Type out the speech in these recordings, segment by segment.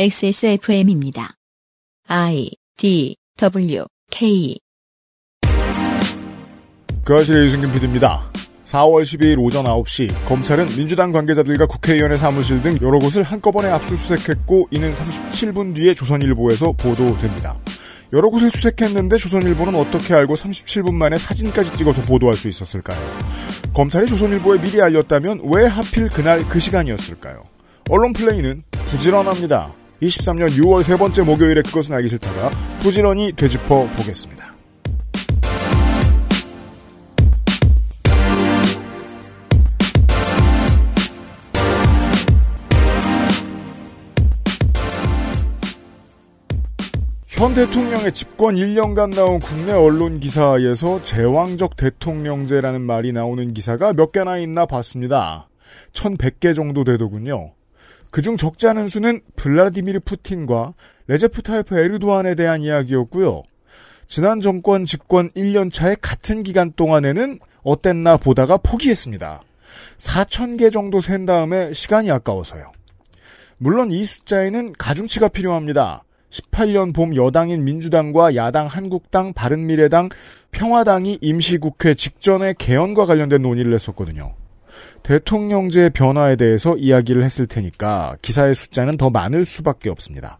XSFM입니다. I D W K 그 아실의 유승균 PD입니다. 4월 12일 오전 9시 검찰은 민주당 관계자들과 국회의원의 사무실 등 여러 곳을 한꺼번에 압수수색했고 이는 37분 뒤에 조선일보에서 보도됩니다. 여러 곳을 수색했는데 조선일보는 어떻게 알고 37분 만에 사진까지 찍어서 보도할 수 있었을까요? 검찰이 조선일보에 미리 알렸다면 왜 하필 그날 그 시간이었을까요? 언론 플레이는 부지런합니다. 23년 6월 세 번째 목요일에 그것은 알기 싫다가 부지런히 되짚어 보겠습니다. 현 대통령의 집권 1년간 나온 국내 언론 기사에서 제왕적 대통령제라는 말이 나오는 기사가 몇 개나 있나 봤습니다. 1100개 정도 되더군요. 그중 적지 않은 수는 블라디미르 푸틴과 레제프 타이프 에르도안에 대한 이야기였고요. 지난 정권 집권 1년 차의 같은 기간 동안에는 어땠나 보다가 포기했습니다. 4,000개 정도 센 다음에 시간이 아까워서요. 물론 이 숫자에는 가중치가 필요합니다. 18년 봄 여당인 민주당과 야당 한국당, 바른미래당, 평화당이 임시국회 직전에 개헌과 관련된 논의를 했었거든요. 대통령제 변화에 대해서 이야기를 했을 테니까 기사의 숫자는 더 많을 수밖에 없습니다.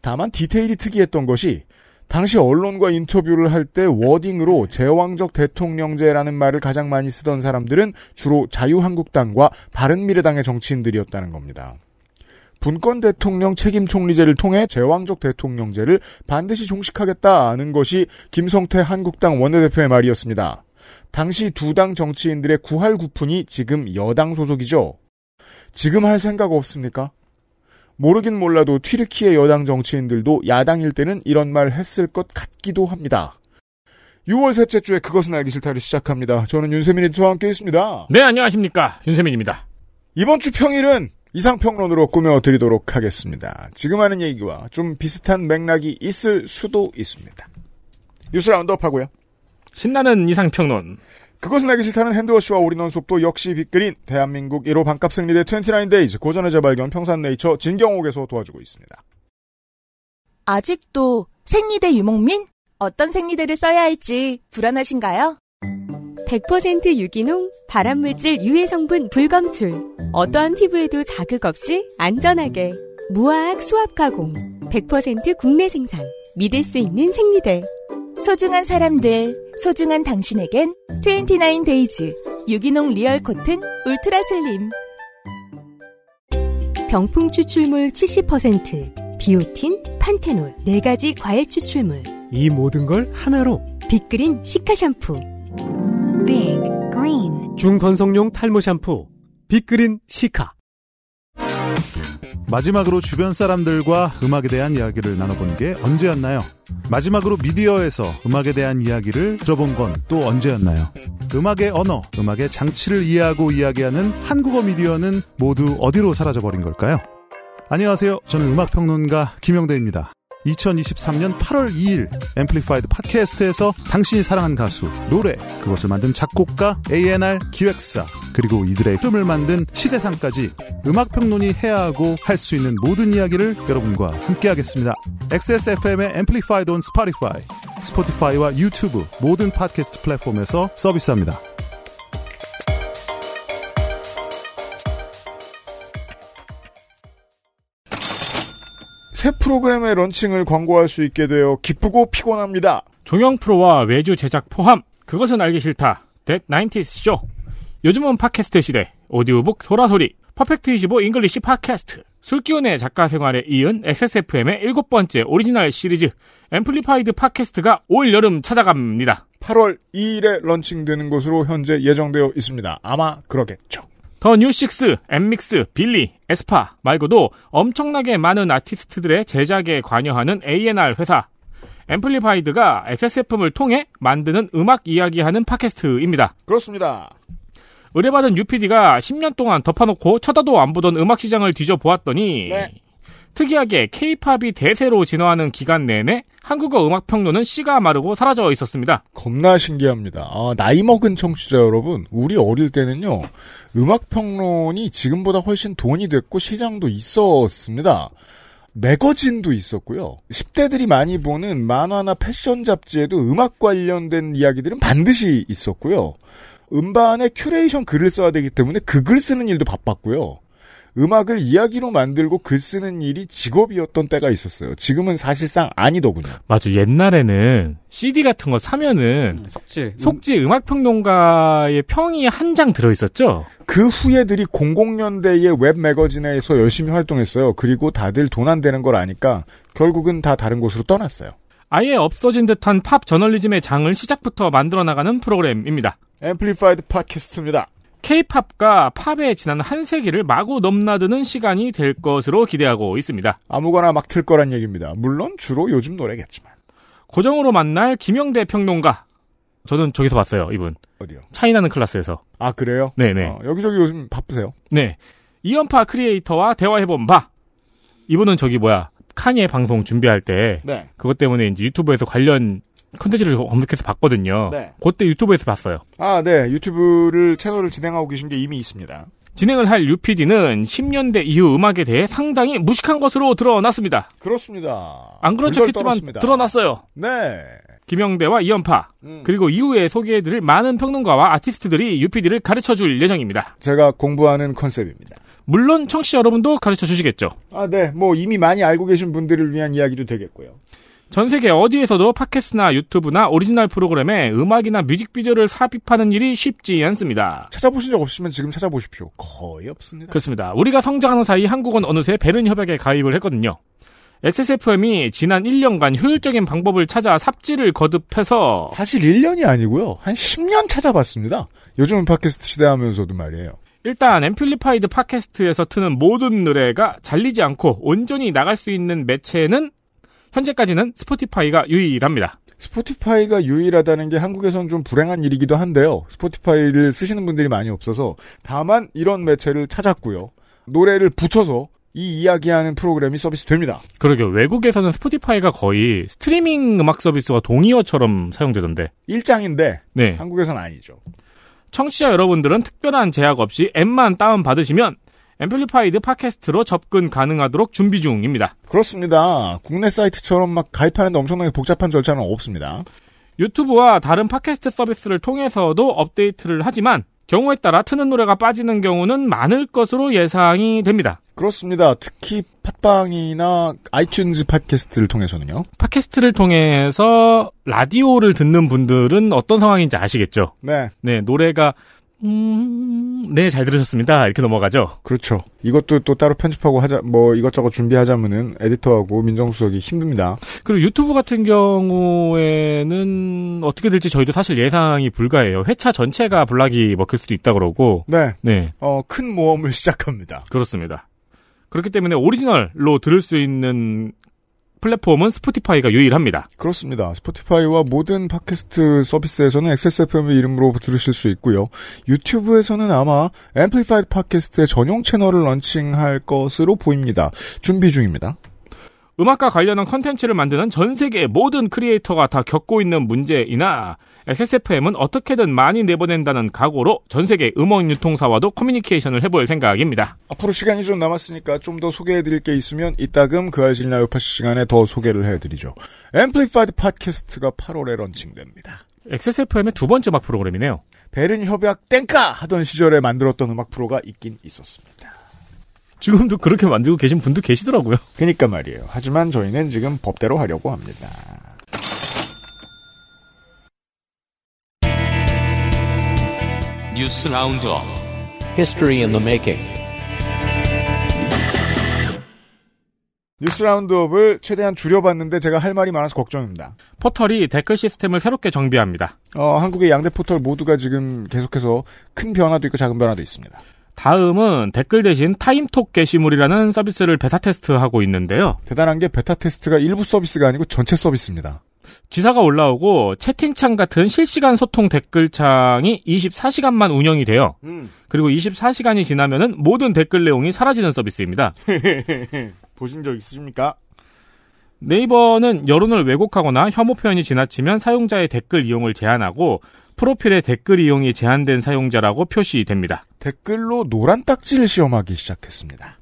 다만 디테일이 특이했던 것이 당시 언론과 인터뷰를 할 때 워딩으로 제왕적 대통령제라는 말을 가장 많이 쓰던 사람들은 주로 자유한국당과 바른미래당의 정치인들이었다는 겁니다. 분권 대통령 책임 총리제를 통해 제왕적 대통령제를 반드시 종식하겠다는 것이 김성태 한국당 원내대표의 말이었습니다. 당시 두 당 정치인들의 구할구푼이 지금 여당 소속이죠. 지금 할 생각 없습니까? 모르긴 몰라도 튀르키의 여당 정치인들도 야당일 때는 이런 말 했을 것 같기도 합니다. 6월 셋째 주에 그것은 알기 싫다를 시작합니다. 저는 윤세민 에디터와 함께 있습니다. 네, 안녕하십니까. 윤세민입니다. 이번 주 평일은 이상평론으로 꾸며드리도록 하겠습니다. 지금 하는 얘기와 좀 비슷한 맥락이 있을 수도 있습니다. 뉴스 roundup 하고요. 신나는 이상평론. 그것은 알기 싫다는 핸드워시와 올인원 수업도 역시 빅그린 대한민국 1호 반값 생리대 29데이즈 고전의 재발견 평산네이처 진경옥에서 도와주고 있습니다. 아직도 생리대 유목민? 어떤 생리대를 써야 할지 불안하신가요? 100% 유기농, 발암물질 유해 성분 불검출. 어떠한 피부에도 자극 없이 안전하게. 무화학 수압 가공. 100% 국내 생산. 믿을 수 있는 생리대. 소중한 사람들, 소중한 당신에겐 29데이즈 유기농 real cotton ultra slim. 병풀 추출물 70%, 비오틴, 판테놀, 4가지 과일 추출물. 이 모든 걸 하나로 빅그린 시카 샴푸. Big Green 중건성용 탈모 샴푸 빅그린 시카 마지막으로 주변 사람들과 음악에 대한 이야기를 나눠본 게 언제였나요? 마지막으로 미디어에서 음악에 대한 이야기를 들어본 건 또 언제였나요? 음악의 언어, 음악의 장치를 이해하고 이야기하는 한국어 미디어는 모두 어디로 사라져버린 걸까요? 안녕하세요. 저는 음악평론가 김영대입니다. 2023년 8월 2일 앰플리파이드 팟캐스트에서 당신이 사랑한 가수, 노래, 그것을 만든 작곡가, A&R 기획사, 그리고 이들의 흐름을 만든 시대상까지 음악평론이 해야 하고 할 수 있는 모든 이야기를 여러분과 함께하겠습니다. XSFM의 앰플리파이드 on 스포티파이, 스포티파이와 유튜브 모든 팟캐스트 플랫폼에서 서비스합니다. 새 프로그램의 런칭을 광고할 수 있게 되어 기쁘고 피곤합니다. 종영 프로와 외주 제작 포함. 그것은 알기 싫다. That 90s 쇼. 요즘은 팟캐스트 시대. 오디오북 소라소리. 퍼펙트 25 잉글리시 팟캐스트. 술기운의 작가 생활에 이은 XSFM의 일곱 번째 오리지널 시리즈 앰플리파이드 팟캐스트가 올 여름 찾아갑니다. 8월 2일에 런칭되는 것으로 현재 예정되어 있습니다. 아마 그러겠죠. 더 뉴식스, 엠믹스, 빌리, 에스파 말고도 엄청나게 많은 아티스트들의 제작에 관여하는 A&R 회사 앰플리파이드가 XSFM을 통해 만드는 음악 이야기하는 팟캐스트입니다. 그렇습니다. 의뢰받은 UPD가 10년 동안 덮어놓고 쳐다도 안 보던 음악 시장을 뒤져보았더니 네. 특이하게 K-팝이 대세로 진화하는 기간 내내 한국어 음악 평론은 씨가 마르고 사라져 있었습니다. 겁나 신기합니다. 아, 나이 먹은 청취자 여러분, 우리 어릴 때는요, 음악 평론이 지금보다 훨씬 돈이 됐고 시장도 있었습니다. 매거진도 있었고요. 10대들이 많이 보는 만화나 패션 잡지에도 음악 관련된 이야기들은 반드시 있었고요. 음반에 큐레이션 글을 써야 되기 때문에 그 글 쓰는 일도 바빴고요. 음악을 이야기로 만들고 글 쓰는 일이 직업이었던 때가 있었어요. 지금은 사실상 아니더군요. 맞아. 옛날에는 CD 같은 거 사면은 속지. 속지 음악 평론가의 평이 한 장 들어 있었죠? 그 후예들이 00년대의 웹 매거진에서 열심히 활동했어요. 그리고 다들 돈 안 되는 걸 아니까 결국은 다 다른 곳으로 떠났어요. 아예 없어진 듯한 팝 저널리즘의 장을 시작부터 만들어 나가는 프로그램입니다. 앰플리파이드 팟캐스트입니다. K-팝과 팝의 지난 한 세기를 마구 넘나드는 시간이 될 것으로 기대하고 있습니다. 아무거나 막 틀 거란 얘기입니다. 물론 주로 요즘 노래겠지만. 고정으로 만날 김영대 평론가. 저는 저기서 봤어요, 이분. 어디요? 차이나는 클라스에서. 아 그래요? 네네. 어, 여기저기 요즘 바쁘세요. 네. 이연파 크리에이터와 대화해본 바. 이분은 저기 뭐야. 카니에 방송 준비할 때 네. 그것 때문에 이제 유튜브에서 관련 컨텐츠를 검색해서 봤거든요. 네. 그때 유튜브에서 봤어요. 아, 네. 유튜브를 채널을 진행하고 계신 게 이미 있습니다. 진행을 할 UPD는 10년대 이후 음악에 대해 상당히 무식한 것으로 드러났습니다. 그렇습니다. 안 그런 척했지만. 드러났어요. 네. 김영대와 이연파 음. 그리고 이후에 소개해드릴 많은 평론가와 아티스트들이 UPD를 가르쳐줄 예정입니다. 제가 공부하는 컨셉입니다. 물론 청취자 여러분도 가르쳐 주시겠죠. 아, 네. 뭐 이미 많이 알고 계신 분들을 위한 이야기도 되겠고요. 전 세계 어디에서도 팟캐스트나 유튜브나 오리지널 프로그램에 음악이나 뮤직비디오를 삽입하는 일이 쉽지 않습니다. 찾아보신 적 없으면 지금 찾아보십시오. 거의 없습니다. 그렇습니다. 우리가 성장하는 사이 한국은 어느새 베른 협약에 가입을 했거든요. XSFM이 지난 1년간 효율적인 방법을 찾아 삽질을 거듭해서 사실 1년이 아니고요. 한 10년 찾아봤습니다. 요즘은 팟캐스트 시대 하면서도 말이에요. 일단 앰플리파이드 팟캐스트에서 트는 모든 노래가 잘리지 않고 온전히 나갈 수 있는 매체는 현재까지는 스포티파이가 유일합니다. 스포티파이가 유일하다는 게 한국에선 좀 불행한 일이기도 한데요. 스포티파이를 쓰시는 분들이 많이 없어서 다만 이런 매체를 찾았고요. 노래를 붙여서 이 이야기하는 프로그램이 서비스됩니다. 그러게요. 외국에서는 스포티파이가 거의 스트리밍 음악 서비스와 동의어처럼 사용되던데. 일장인데 네. 한국에선 아니죠. 청취자 여러분들은 특별한 제약 없이 앱만 다운받으시면 앰플리파이드 팟캐스트로 접근 가능하도록 준비 중입니다. 그렇습니다. 국내 사이트처럼 막 가입하는데 엄청나게 복잡한 절차는 없습니다. 유튜브와 다른 팟캐스트 서비스를 통해서도 업데이트를 하지만 경우에 따라 트는 노래가 빠지는 경우는 많을 것으로 예상이 됩니다. 그렇습니다. 특히 팟빵이나 아이튠즈 팟캐스트를 통해서는요. 팟캐스트를 통해서 라디오를 듣는 분들은 어떤 상황인지 아시겠죠? 네, 네, 노래가 음, 네, 잘 들으셨습니다. 이렇게 넘어가죠. 그렇죠. 이것도 또 따로 편집하고 하자, 뭐 이것저것 준비하자면은 에디터하고 민정수석이 힘듭니다. 그리고 유튜브 같은 경우에는 어떻게 될지 저희도 사실 예상이 불가해요. 회차 전체가 블락이 먹힐 수도 있다 그러고. 네, 네, 어, 큰 모험을 시작합니다. 그렇습니다. 그렇기 때문에 오리지널로 들을 수 있는 플랫폼은 스포티파이가 유일합니다. 그렇습니다. 스포티파이와 모든 팟캐스트 서비스에서는 XSFM의 이름으로 들으실 수 있고요. 유튜브에서는 아마 앰플리파이드 팟캐스트의 전용 채널을 런칭할 것으로 보입니다. 준비 중입니다. 음악과 관련한 컨텐츠를 만드는 전 세계의 모든 크리에이터가 다 겪고 있는 문제이나 XSFM은 어떻게든 많이 내보낸다는 각오로 전 세계 음원 유통사와도 커뮤니케이션을 해볼 생각입니다. 앞으로 시간이 좀 남았으니까 좀 더 소개해드릴 게 있으면 이따금 그 알실나 요파시 시간에 더 소개를 해드리죠. 앰플리파이드 팟캐스트가 8월에 런칭됩니다. XSFM의 두 번째 음악 프로그램이네요. 베른 협약 땡까 하던 시절에 만들었던 음악 프로가 있긴 있었습니다. 지금도 그렇게 만들고 계신 분도 계시더라고요. 그니까 말이에요. 하지만 저희는 지금 법대로 하려고 합니다. 뉴스 라운드업 History in the making. 뉴스 roundup을 최대한 줄여봤는데 제가 할 말이 많아서 걱정입니다. 포털이 댓글 시스템을 새롭게 정비합니다. 어, 한국의 양대 포털 모두가 지금 계속해서 큰 변화도 있고 작은 변화도 있습니다. 다음은 댓글 대신 타임톡 게시물이라는 서비스를 베타 테스트하고 있는데요. 대단한 게 베타 테스트가 일부 서비스가 아니고 전체 서비스입니다. 기사가 올라오고 채팅창 같은 실시간 소통 댓글창이 24시간만 운영이 돼요. 그리고 24시간이 지나면은 모든 댓글 내용이 사라지는 서비스입니다. 보신 적 있으십니까? 네이버는 여론을 왜곡하거나 혐오 표현이 지나치면 사용자의 댓글 이용을 제한하고 프로필에 댓글 이용이 제한된 사용자라고 표시됩니다. 댓글로 노란 딱지를 시험하기 시작했습니다.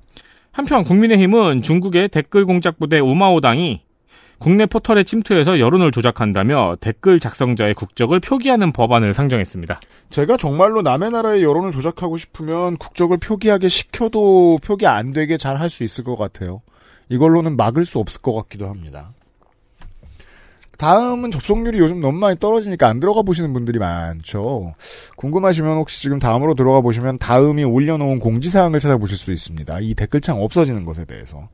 한편 국민의힘은 중국의 댓글 공작 부대 우마오당이 국내 포털에 침투해서 여론을 조작한다며 댓글 작성자의 국적을 표기하는 법안을 상정했습니다. 제가 정말로 남의 나라의 여론을 조작하고 싶으면 국적을 표기하게 시켜도 표기 안 되게 잘 할 수 있을 것 같아요. 이걸로는 막을 수 없을 것 같기도 합니다. 다음은 접속률이 요즘 너무 많이 떨어지니까 안 들어가 보시는 분들이 많죠. 궁금하시면 혹시 지금 다음으로 들어가 보시면 다음이 올려놓은 공지사항을 찾아보실 수 있습니다. 이 댓글창 없어지는 것에 대해서.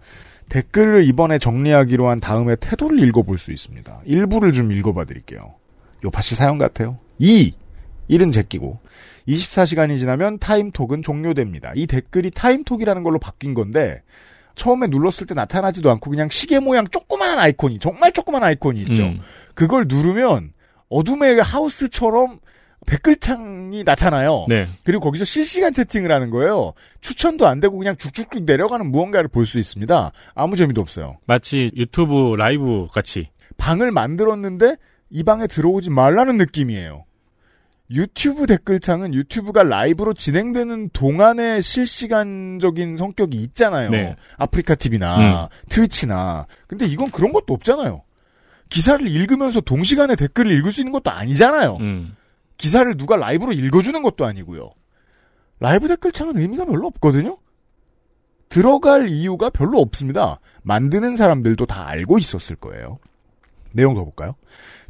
댓글을 이번에 정리하기로 한 다음에 태도를 읽어볼 수 있습니다. 일부를 좀 읽어봐 드릴게요. 요파시 사연 같아요. 2. 1은 제끼고 24시간이 지나면 타임톡은 종료됩니다. 이 댓글이 타임톡이라는 걸로 바뀐 건데 처음에 눌렀을 때 나타나지도 않고 그냥 시계 모양 조그마한 아이콘이 정말 조그마한 아이콘이 있죠. 음. 그걸 누르면 어둠의 하우스처럼 댓글창이 나타나요. 네. 그리고 거기서 실시간 채팅을 하는 거예요. 추천도 안 되고 그냥 쭉쭉쭉 내려가는 무언가를 볼 수 있습니다. 아무 재미도 없어요. 마치 유튜브 라이브 같이. 방을 만들었는데 이 방에 들어오지 말라는 느낌이에요. 유튜브 댓글창은 유튜브가 라이브로 진행되는 동안의 실시간적인 성격이 있잖아요. 네. 아프리카 TV나 트위치나. 근데 이건 그런 것도 없잖아요. 기사를 읽으면서 동시간에 댓글을 읽을 수 있는 것도 아니잖아요. 음. 기사를 누가 라이브로 읽어주는 것도 아니고요. 라이브 댓글창은 의미가 별로 없거든요. 들어갈 이유가 별로 없습니다. 만드는 사람들도 다 알고 있었을 거예요. 내용 더 볼까요?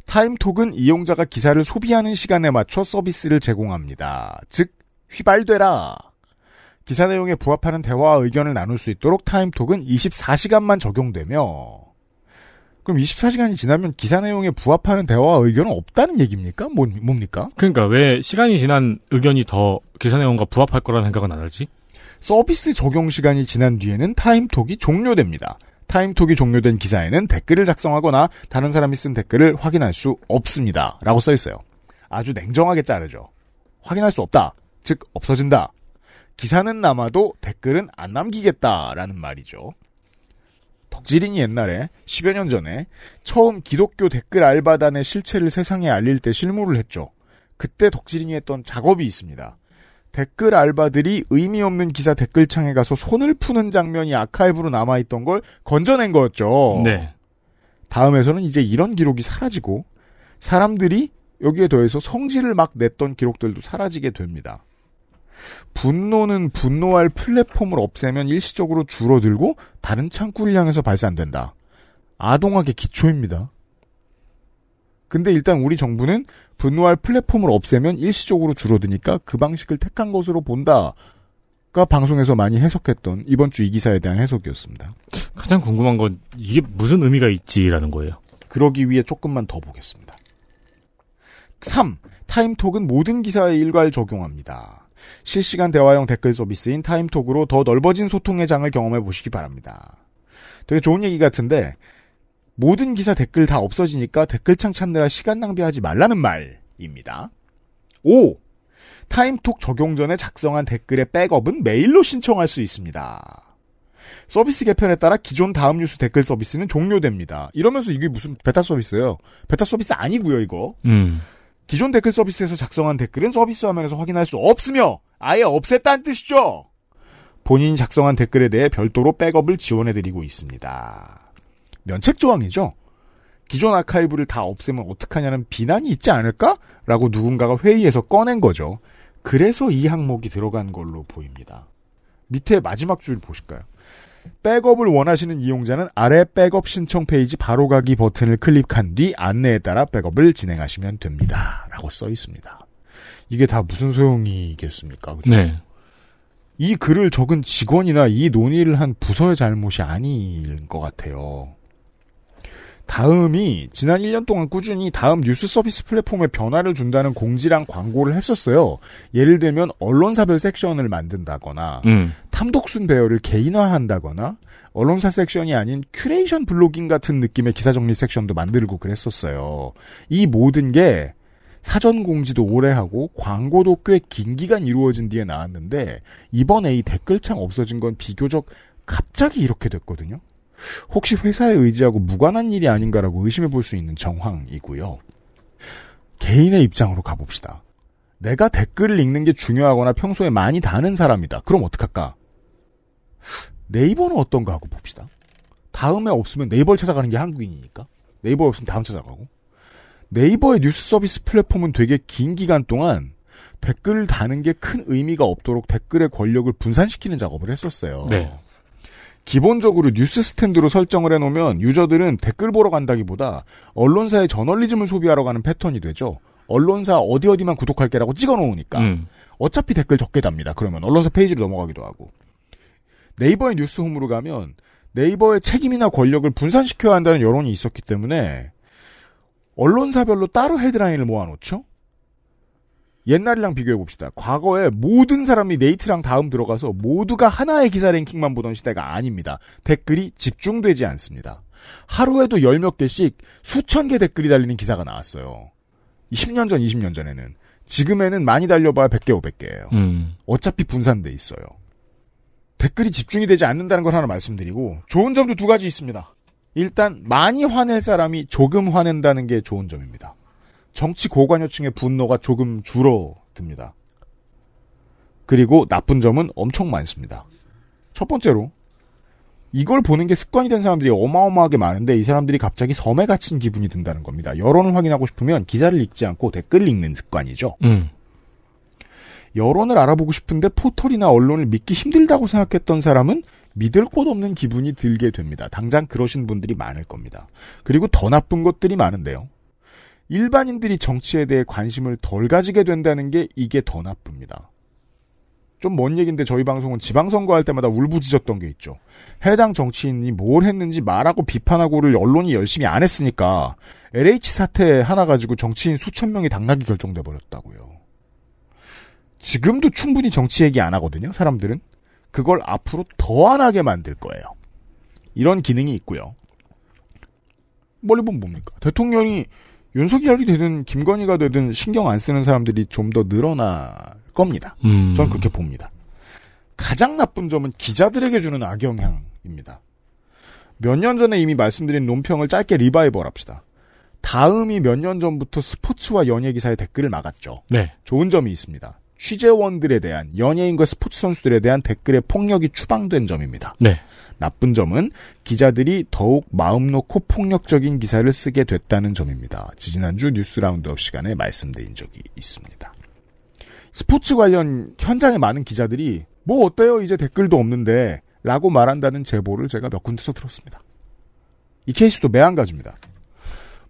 타임톡은 이용자가 기사를 소비하는 시간에 맞춰 서비스를 제공합니다. 즉, 휘발되라. 기사 내용에 부합하는 대화와 의견을 나눌 수 있도록 타임톡은 24시간만 적용되며, 그럼 24시간이 지나면 기사 내용에 부합하는 대화와 의견은 없다는 얘기입니까? 뭐, 뭡니까? 그러니까 왜 시간이 지난 의견이 더 기사 내용과 부합할 거라는 생각은 안 하지? 서비스 적용 시간이 지난 뒤에는 타임톡이 종료됩니다. 타임톡이 종료된 기사에는 댓글을 작성하거나 다른 사람이 쓴 댓글을 확인할 수 없습니다. 라고 써 있어요. 아주 냉정하게 자르죠. 확인할 수 없다. 즉, 없어진다. 기사는 남아도 댓글은 안 남기겠다라는 말이죠. 덕질인이 옛날에 10여 년 전에 처음 기독교 댓글 알바단의 실체를 세상에 알릴 때 실무를 했죠. 그때 덕질인이 했던 작업이 있습니다. 댓글 알바들이 의미 없는 기사 댓글창에 가서 손을 푸는 장면이 아카이브로 남아있던 걸 건져낸 거였죠. 네. 다음에서는 이제 이런 기록이 사라지고 사람들이 여기에 더해서 성질을 막 냈던 기록들도 사라지게 됩니다. 분노는 분노할 플랫폼을 없애면 일시적으로 줄어들고 다른 창구를 향해서 발산된다. 아동학의 기초입니다. 근데 일단 우리 정부는 분노할 플랫폼을 없애면 일시적으로 줄어드니까 그 방식을 택한 것으로 본다. 가 방송에서 많이 해석했던 이번 주 이 기사에 대한 해석이었습니다. 가장 궁금한 건 이게 무슨 의미가 있지라는 거예요. 그러기 위해 조금만 더 보겠습니다. 3. 타임톡은 모든 기사에 일괄 적용합니다. 실시간 대화형 댓글 서비스인 타임톡으로 더 넓어진 소통의 장을 경험해 보시기 바랍니다. 되게 좋은 얘기 같은데 모든 기사 댓글 다 없어지니까 댓글창 찾느라 시간 낭비하지 말라는 말입니다. 5. 타임톡 적용 전에 작성한 댓글의 백업은 메일로 신청할 수 있습니다. 서비스 개편에 따라 기존 다음 뉴스 댓글 서비스는 종료됩니다. 이러면서 이게 무슨 베타 서비스예요? 베타 서비스 아니고요, 이거. 음. 기존 댓글 서비스에서 작성한 댓글은 서비스 화면에서 확인할 수 없으며 아예 없앴다는 뜻이죠. 본인이 작성한 댓글에 대해 별도로 백업을 지원해드리고 있습니다. 면책 조항이죠. 기존 아카이브를 다 없애면 어떡하냐는 비난이 있지 않을까? 라고 누군가가 회의에서 꺼낸 거죠. 그래서 이 항목이 들어간 걸로 보입니다. 밑에 마지막 줄 보실까요? 백업을 원하시는 이용자는 아래 백업 신청 페이지 바로 가기 버튼을 클릭한 뒤 안내에 따라 백업을 진행하시면 됩니다. 라고 써 있습니다. 이게 다 무슨 소용이겠습니까? 그죠? 네. 이 글을 적은 직원이나 이 논의를 한 부서의 잘못이 아닌 것 같아요. 다음이 지난 1년 동안 꾸준히 다음 뉴스 서비스 플랫폼에 변화를 준다는 공지랑 광고를 했었어요. 예를 들면 언론사별 섹션을 만든다거나 음. 탐독순 배열을 개인화한다거나 언론사 섹션이 아닌 큐레이션 blogging 같은 느낌의 기사 정리 섹션도 만들고 그랬었어요. 이 모든 게 사전 공지도 오래 하고 광고도 꽤 긴 기간 이루어진 뒤에 나왔는데 이번에 이 댓글창 없어진 건 비교적 갑자기 이렇게 됐거든요. 혹시 회사에 의지하고 무관한 일이 아닌가라고 의심해 볼 수 있는 정황이고요. 개인의 입장으로 가봅시다. 내가 댓글을 읽는 게 중요하거나 평소에 많이 다는 사람이다. 그럼 어떡할까? 네이버는 어떤가 하고 봅시다. 다음에 없으면 네이버를 찾아가는 게 한국인이니까. 네이버 없으면 다음 찾아가고. 네이버의 뉴스 서비스 플랫폼은 되게 긴 기간 동안 댓글을 다는 게 큰 의미가 없도록 댓글의 권력을 분산시키는 작업을 했었어요. 네. 기본적으로 뉴스 스탠드로 설정을 해놓으면 유저들은 댓글 보러 간다기보다 언론사의 저널리즘을 소비하러 가는 패턴이 되죠. 언론사 어디 어디만 구독할게라고 찍어놓으니까 음. 어차피 댓글 적게 답니다. 그러면 언론사 페이지로 넘어가기도 하고 네이버의 뉴스홈으로 가면 네이버의 책임이나 권력을 분산시켜야 한다는 여론이 있었기 때문에 언론사별로 따로 헤드라인을 모아놓죠. 옛날이랑 비교해 봅시다. 과거에 모든 사람이 네이트랑 다음 들어가서 모두가 하나의 기사 랭킹만 보던 시대가 아닙니다. 댓글이 집중되지 않습니다. 하루에도 열 몇 개씩 수천 개 댓글이 달리는 기사가 나왔어요. 10년 전, 20년 전에는. 지금에는 많이 달려봐야 100개, 500개예요. 음. 어차피 분산돼 있어요. 댓글이 집중이 되지 않는다는 걸 하나 말씀드리고 좋은 점도 두 가지 있습니다. 일단 많이 화낼 사람이 조금 화낸다는 게 좋은 점입니다. 정치 고관여층의 분노가 조금 줄어듭니다. 그리고 나쁜 점은 엄청 많습니다. 첫 번째로 이걸 보는 게 습관이 된 사람들이 어마어마하게 많은데 이 사람들이 갑자기 섬에 갇힌 기분이 든다는 겁니다. 여론을 확인하고 싶으면 기사를 읽지 않고 댓글을 읽는 습관이죠. 음. 여론을 알아보고 싶은데 포털이나 언론을 믿기 힘들다고 생각했던 사람은 믿을 곳 없는 기분이 들게 됩니다. 당장 그러신 분들이 많을 겁니다. 그리고 더 나쁜 것들이 많은데요. 일반인들이 정치에 대해 관심을 덜 가지게 된다는 게 이게 더 나쁩니다. 좀 먼 얘기인데 저희 방송은 지방선거 할 때마다 울부짖었던 게 있죠. 해당 정치인이 뭘 했는지 말하고 비판하고를 언론이 열심히 안 했으니까 LH 사태 하나 가지고 정치인 수천 명이 당락이 결정돼 버렸다고요. 지금도 충분히 정치 얘기 안 하거든요, 사람들은. 그걸 앞으로 더 안 하게 만들 거예요. 이런 기능이 있고요. 멀리 보면 뭡니까? 대통령이 윤석열이 되든 김건희가 되든 신경 안 쓰는 사람들이 좀 더 늘어날 겁니다. 음. 전 그렇게 봅니다. 가장 나쁜 점은 기자들에게 주는 악영향입니다. 몇 년 전에 이미 말씀드린 논평을 짧게 리바이벌 합시다. 다음이 몇 년 전부터 스포츠와 연예 기사의 댓글을 막았죠. 네. 좋은 점이 있습니다. 취재원들에 대한 연예인과 스포츠 선수들에 대한 댓글의 폭력이 추방된 점입니다. 네. 나쁜 점은 기자들이 더욱 마음 놓고 폭력적인 기사를 쓰게 됐다는 점입니다. 지지난주 뉴스 roundup 시간에 말씀드린 적이 있습니다. 스포츠 관련 현장에 많은 기자들이 뭐 어때요 이제 댓글도 없는데 라고 말한다는 제보를 제가 몇 군데서 들었습니다. 이 케이스도 매한가지입니다.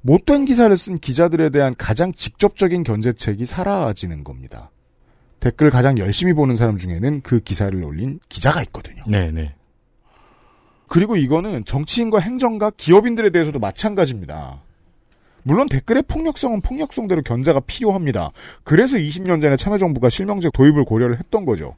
못된 기사를 쓴 기자들에 대한 가장 직접적인 견제책이 사라지는 겁니다. 댓글 가장 열심히 보는 사람 중에는 그 기사를 올린 기자가 있거든요. 네, 네. 그리고 이거는 정치인과 행정가, 기업인들에 대해서도 마찬가지입니다. 물론 댓글의 폭력성은 폭력성대로 견제가 필요합니다. 그래서 20년 전에 참여정부가 실명제 도입을 고려를 했던 거죠.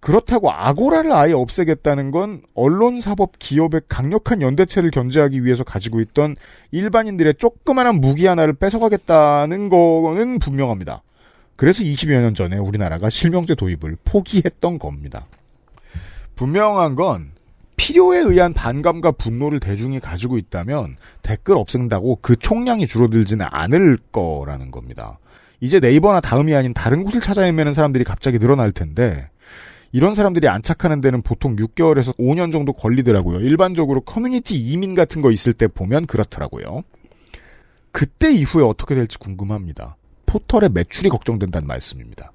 그렇다고 아고라를 아예 없애겠다는 건 언론사법 기업의 강력한 연대체를 견제하기 위해서 가지고 있던 일반인들의 조그마한 무기 하나를 뺏어가겠다는 거는 분명합니다. 그래서 20여 년 전에 우리나라가 실명제 도입을 포기했던 겁니다. 분명한 건 필요에 의한 반감과 분노를 대중이 가지고 있다면 댓글 없앤다고 그 총량이 줄어들지는 않을 거라는 겁니다. 이제 네이버나 다음이 아닌 다른 곳을 찾아 헤매는 사람들이 갑자기 늘어날 텐데 이런 사람들이 안착하는 데는 보통 6개월에서 5년 정도 걸리더라고요. 일반적으로 커뮤니티 이민 같은 거 있을 때 보면 그렇더라고요. 그때 이후에 어떻게 될지 궁금합니다. 포털의 매출이 걱정된다는 말씀입니다.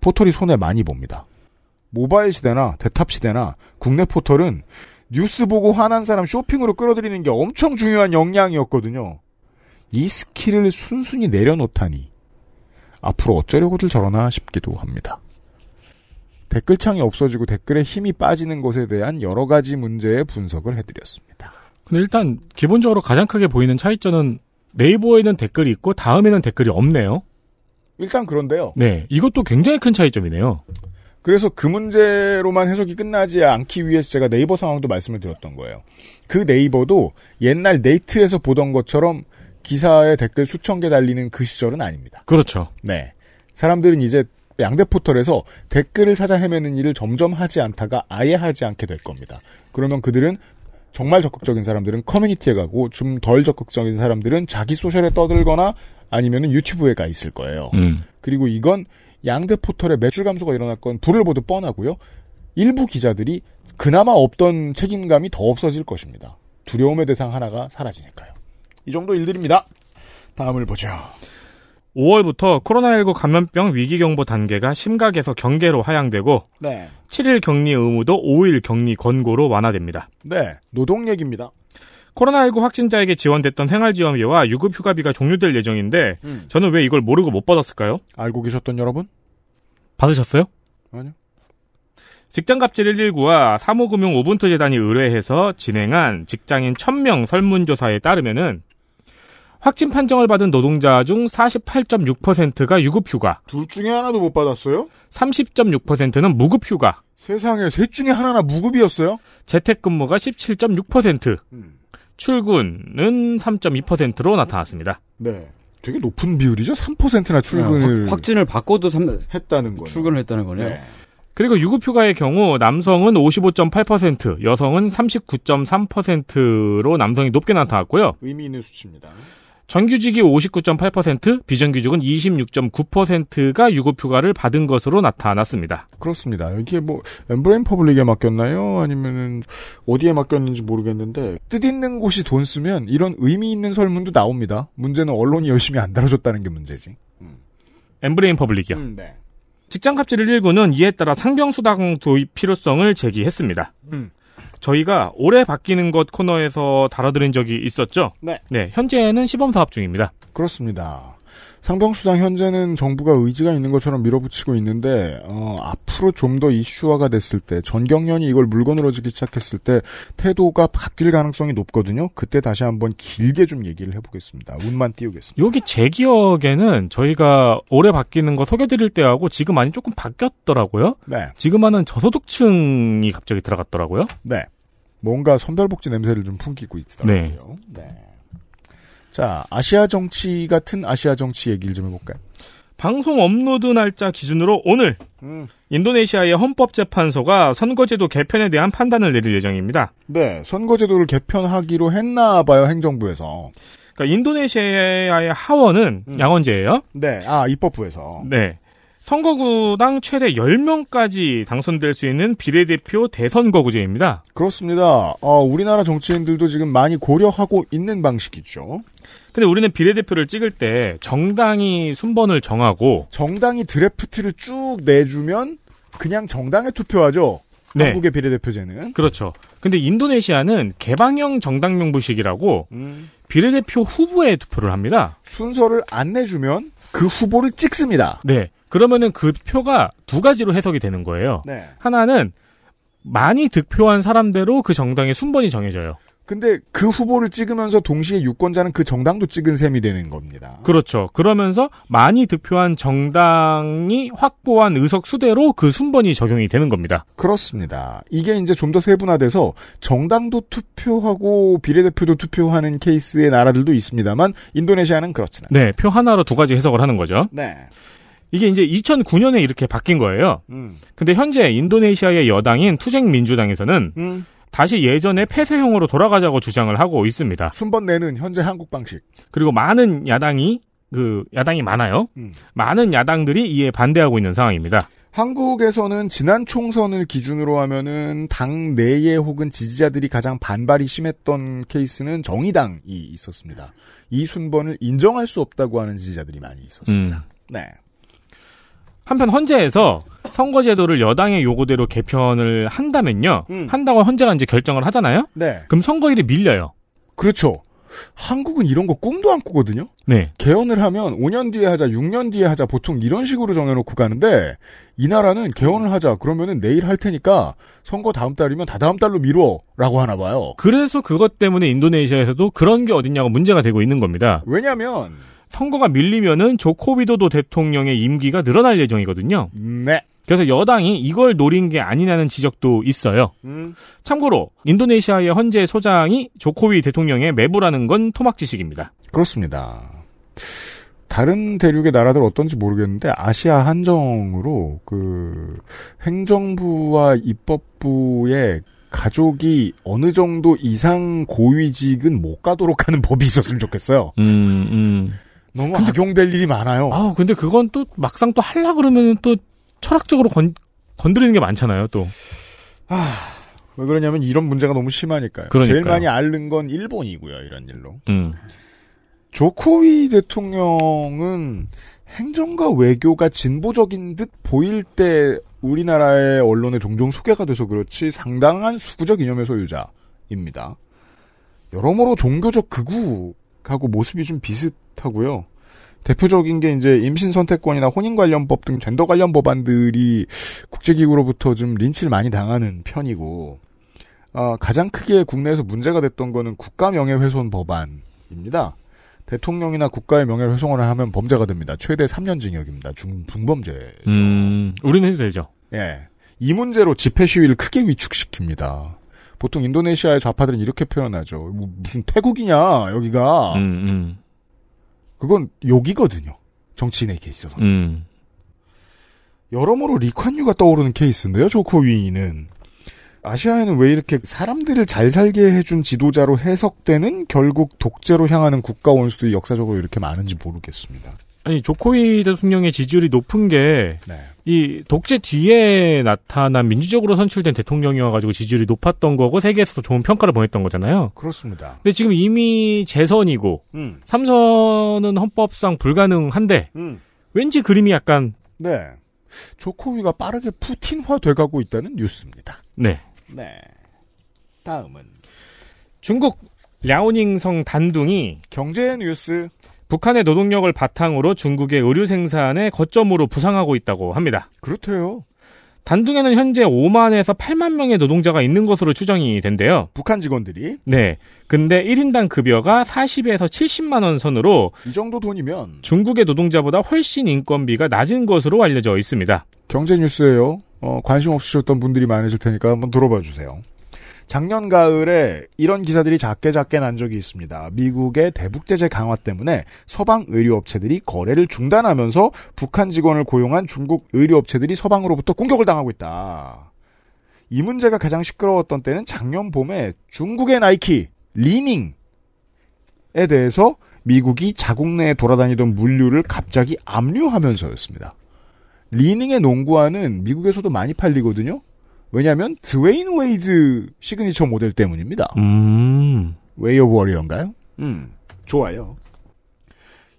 포털이 손해 많이 봅니다. 모바일 시대나 데탑 시대나 국내 포털은 뉴스 보고 화난 사람 쇼핑으로 끌어들이는 게 엄청 중요한 역량이었거든요. 이 스킬을 순순히 내려놓다니 앞으로 어쩌려고들 저러나 싶기도 합니다. 댓글창이 없어지고 댓글에 힘이 빠지는 것에 대한 여러 가지 문제의 분석을 해드렸습니다. 근데 일단 기본적으로 가장 크게 보이는 차이점은 네이버에는 댓글이 있고 다음에는 댓글이 없네요. 일단 그런데요. 네, 이것도 굉장히 큰 차이점이네요. 그래서 그 문제로만 해석이 끝나지 않기 위해서 제가 네이버 상황도 말씀을 드렸던 거예요. 그 네이버도 옛날 네이트에서 보던 것처럼 기사에 댓글 수천 개 달리는 그 시절은 아닙니다. 그렇죠. 네. 사람들은 이제 양대 포털에서 댓글을 찾아 헤매는 일을 점점 하지 않다가 아예 하지 않게 될 겁니다. 그러면 그들은 정말 적극적인 사람들은 커뮤니티에 가고 좀 덜 적극적인 사람들은 자기 소셜에 떠들거나 아니면 유튜브에 가 있을 거예요. 음. 그리고 이건 양대 포털의 매출 감소가 일어날 건 불을 보듯 뻔하고요. 일부 기자들이 그나마 없던 책임감이 더 없어질 것입니다. 두려움의 대상 하나가 사라지니까요. 이 정도 일들입니다. 다음을 보죠. 5월부터 코로나19 감염병 위기경보 단계가 심각에서 경계로 하향되고 네. 7일 격리 의무도 5일 격리 권고로 완화됩니다. 네. 노동 얘기입니다. 코로나19 확진자에게 지원됐던 생활지원비와 유급휴가비가 종료될 예정인데 음. 저는 왜 이걸 모르고 못 받았을까요? 알고 계셨던 여러분? 받으셨어요? 아니요. 직장갑질 119와 사무금융 오분토 재단이 의뢰해서 진행한 직장인 1000명 설문조사에 따르면은 확진 판정을 받은 노동자 중 48.6%가 유급휴가, 둘 중에 하나도 못 받았어요? 30.6%는 무급휴가, 세상에 셋 중에 하나나 무급이었어요? 재택근무가 17.6%, 음. 출근은 3.2%로 나타났습니다. 네. 되게 높은 비율이죠? 3%나 출근을 확, 확진을 받고도 삼- 했다는 거예요. 출근을 했다는 거네요. 네. 그리고 유급휴가의 경우 남성은 55.8%, 여성은 39.3%로 남성이 높게 나타났고요. 의미 있는 수치입니다. 정규직이 59.8%, 비정규직은 26.9%가 유급 휴가를 받은 것으로 나타났습니다. 그렇습니다. 이게 뭐 엠브레인 퍼블릭에 맡겼나요? 아니면은 어디에 맡겼는지 모르겠는데 뜻 있는 곳이 돈 쓰면 이런 의미 있는 설문도 나옵니다. 문제는 언론이 열심히 안 다뤄줬다는 게 문제지. 엠브레인 퍼블릭이요. 음, 네. 직장 갑질 119는 이에 따라 상병 수당 도입 필요성을 제기했습니다. 음. 저희가 올해 바뀌는 것 코너에서 다뤄드린 적이 있었죠? 네. 네, 현재는 시범 사업 중입니다. 그렇습니다. 상병수당 현재는 정부가 의지가 있는 것처럼 밀어붙이고 있는데 어, 앞으로 좀 더 이슈화가 됐을 때 전경련이 이걸 물건으로 지기 시작했을 때 태도가 바뀔 가능성이 높거든요. 그때 다시 한번 길게 좀 얘기를 해보겠습니다. 운만 띄우겠습니다. 여기 제 기억에는 저희가 올해 바뀌는 거 소개드릴 때하고 지금 많이 조금 바뀌었더라고요. 네, 지금 하는 저소득층이 갑자기 들어갔더라고요. 네. 뭔가 선별복지 냄새를 좀 풍기고 있더라고요. 네. 네. 자, 아시아 정치 같은 아시아 정치 얘기를 좀 해볼까요? 방송 업로드 날짜 기준으로 오늘 음. 인도네시아의 헌법재판소가 선거제도 개편에 대한 판단을 내릴 예정입니다. 네, 선거제도를 개편하기로 했나 봐요, 행정부에서. 그러니까 인도네시아의 하원은 음. 양원제예요. 네, 아, 입법부에서. 네. 선거구당 최대 10명까지 당선될 수 있는 비례대표 대선거구제입니다. 그렇습니다. 어, 우리나라 정치인들도 지금 많이 고려하고 있는 방식이죠. 근데 우리는 비례대표를 찍을 때 정당이 순번을 정하고 정당이 드래프트를 쭉 내주면 그냥 정당에 투표하죠. 네. 한국의 비례대표제는. 그렇죠. 근데 인도네시아는 개방형 정당 명부식이라고 비례대표 후보에 투표를 합니다. 순서를 안 내주면 그 후보를 찍습니다. 네. 그러면은 그 표가 두 가지로 해석이 되는 거예요. 네. 하나는 많이 득표한 사람대로 그 정당의 순번이 정해져요. 근데 그 후보를 찍으면서 동시에 유권자는 그 정당도 찍은 셈이 되는 겁니다. 그렇죠. 그러면서 많이 득표한 정당이 확보한 의석 수대로 그 순번이 적용이 되는 겁니다. 그렇습니다. 이게 이제 좀 더 세분화돼서 정당도 투표하고 비례대표도 투표하는 케이스의 나라들도 있습니다만 인도네시아는 그렇진 않습니다. 네, 표 하나로 두 가지 해석을 하는 거죠. 네. 이게 이제 2009년에 이렇게 바뀐 거예요. 음. 근데 현재 인도네시아의 여당인 투쟁민주당에서는 음. 다시 예전의 폐쇄형으로 돌아가자고 주장을 하고 있습니다. 순번 내는 현재 한국 방식. 그리고 많은 야당이 그 야당이 많아요. 음. 많은 야당들이 이에 반대하고 있는 상황입니다. 한국에서는 지난 총선을 기준으로 하면은 당 내에 혹은 지지자들이 가장 반발이 심했던 케이스는 정의당이 있었습니다. 이 순번을 인정할 수 없다고 하는 지지자들이 많이 있었습니다. 네. 한편 헌재에서 선거제도를 여당의 요구대로 개편을 한다면요. 음. 한다고 헌재가 이제 결정을 하잖아요. 네. 그럼 선거일이 밀려요. 그렇죠. 한국은 이런 거 꿈도 안 꾸거든요. 네. 개헌을 하면 5년 뒤에 하자, 6년 뒤에 하자, 보통 이런 식으로 정해놓고 가는데, 이 나라는 개헌을 하자, 그러면은 내일 할 테니까, 선거 다음 달이면 다 다음 달로 미뤄, 라고 하나 봐요. 그래서 그것 때문에 인도네시아에서도 그런 게 어딨냐고 문제가 되고 있는 겁니다. 왜냐면, 선거가 밀리면은 조코 위도도 대통령의 임기가 늘어날 예정이거든요. 네. 그래서 여당이 이걸 노린 게 아니냐는 지적도 있어요. 음, 참고로 인도네시아의 헌재 소장이 조코위 대통령의 매부라는 건 토막 지식입니다. 그렇습니다. 다른 대륙의 나라들 어떤지 모르겠는데, 아시아 한정으로, 그, 행정부와 입법부의 가족이 어느 정도 이상 고위직은 못 가도록 하는 법이 있었으면 좋겠어요. 음, 음. 너무 악용될 일이 많아요. 아, 근데 그건 또 막상 또 하려 그러면은 또 철학적으로 건, 건드리는 게 많잖아요, 또. 왜 그러냐면 이런 문제가 너무 심하니까요. 그러니까요. 제일 많이 앓는 건 일본이고요. 이런 일로. 음. 조코위 대통령은 행정과 외교가 진보적인 듯 보일 때 우리나라의 언론에 종종 소개가 돼서 그렇지 상당한 수구적 이념의 소유자입니다. 여러모로 종교적 극우 하고 모습이 좀 비슷하고요. 대표적인 게 이제 임신 선택권이나 혼인 관련법 등 젠더 관련 법안들이 국제기구로부터 좀 린치를 많이 당하는 편이고 아, 가장 크게 국내에서 문제가 됐던 거는 국가 명예훼손 법안입니다. 대통령이나 국가의 명예를 훼손을 하면 범죄가 됩니다. 최대 3년 징역입니다. 중, 중범죄죠. 음, 우리는 해도 되죠. 예. 이 문제로 집회 시위를 크게 위축시킵니다. 보통 인도네시아의 좌파들은 이렇게 표현하죠. 뭐 무슨 태국이냐, 여기가. 음, 음, 그건 욕이거든요. 정치인에게 있어서. 음. 여러모로 리콴유가 떠오르는 케이스인데요, 조코위는. 아시아에는 왜 이렇게 사람들을 잘 살게 해준 지도자로 해석되는 결국 독재로 향하는 국가 원수들이 역사적으로 이렇게 많은지 모르겠습니다. 아니, 조코이 대통령의 지지율이 높은 게, 네. 이 독재 뒤에 나타난 민주적으로 선출된 대통령이어가지고 지지율이 높았던 거고, 세계에서도 좋은 평가를 보냈던 거잖아요. 그렇습니다. 근데 지금 이미 재선이고, 음, 삼선은 헌법상 불가능한데, 음. 왠지 그림이 약간, 네. 조코위가 빠르게 푸틴화 돼가고 있다는 뉴스입니다. 네. 네. 다음은 중국 랴오닝성 단둥이 경제 뉴스. 북한의 노동력을 바탕으로 중국의 의류 생산의 거점으로 부상하고 있다고 합니다. 그렇대요. 단둥에는 현재 5만에서 8만 명의 노동자가 있는 것으로 추정이 된대요. 북한 직원들이 네. 근데 1인당 급여가 40에서 70만 원 선으로 이 정도 돈이면 중국의 노동자보다 훨씬 인건비가 낮은 것으로 알려져 있습니다. 경제 뉴스예요. 어, 관심 없으셨던 분들이 많으실 테니까 한번 들어봐 주세요. 작년 가을에 이런 기사들이 작게 작게 난 적이 있습니다. 미국의 대북 제재 강화 때문에 서방 의류업체들이 거래를 중단하면서 북한 직원을 고용한 중국 의류업체들이 서방으로부터 공격을 당하고 있다. 이 문제가 가장 시끄러웠던 때는 작년 봄에 중국의 나이키 리닝에 대해서 미국이 자국 내에 돌아다니던 물류를 갑자기 압류하면서였습니다. 리닝의 농구화는 미국에서도 많이 팔리거든요. 왜냐하면 드웨인 웨이드 시그니처 모델 때문입니다. 음. Way of Wade인가요? 음, 좋아요.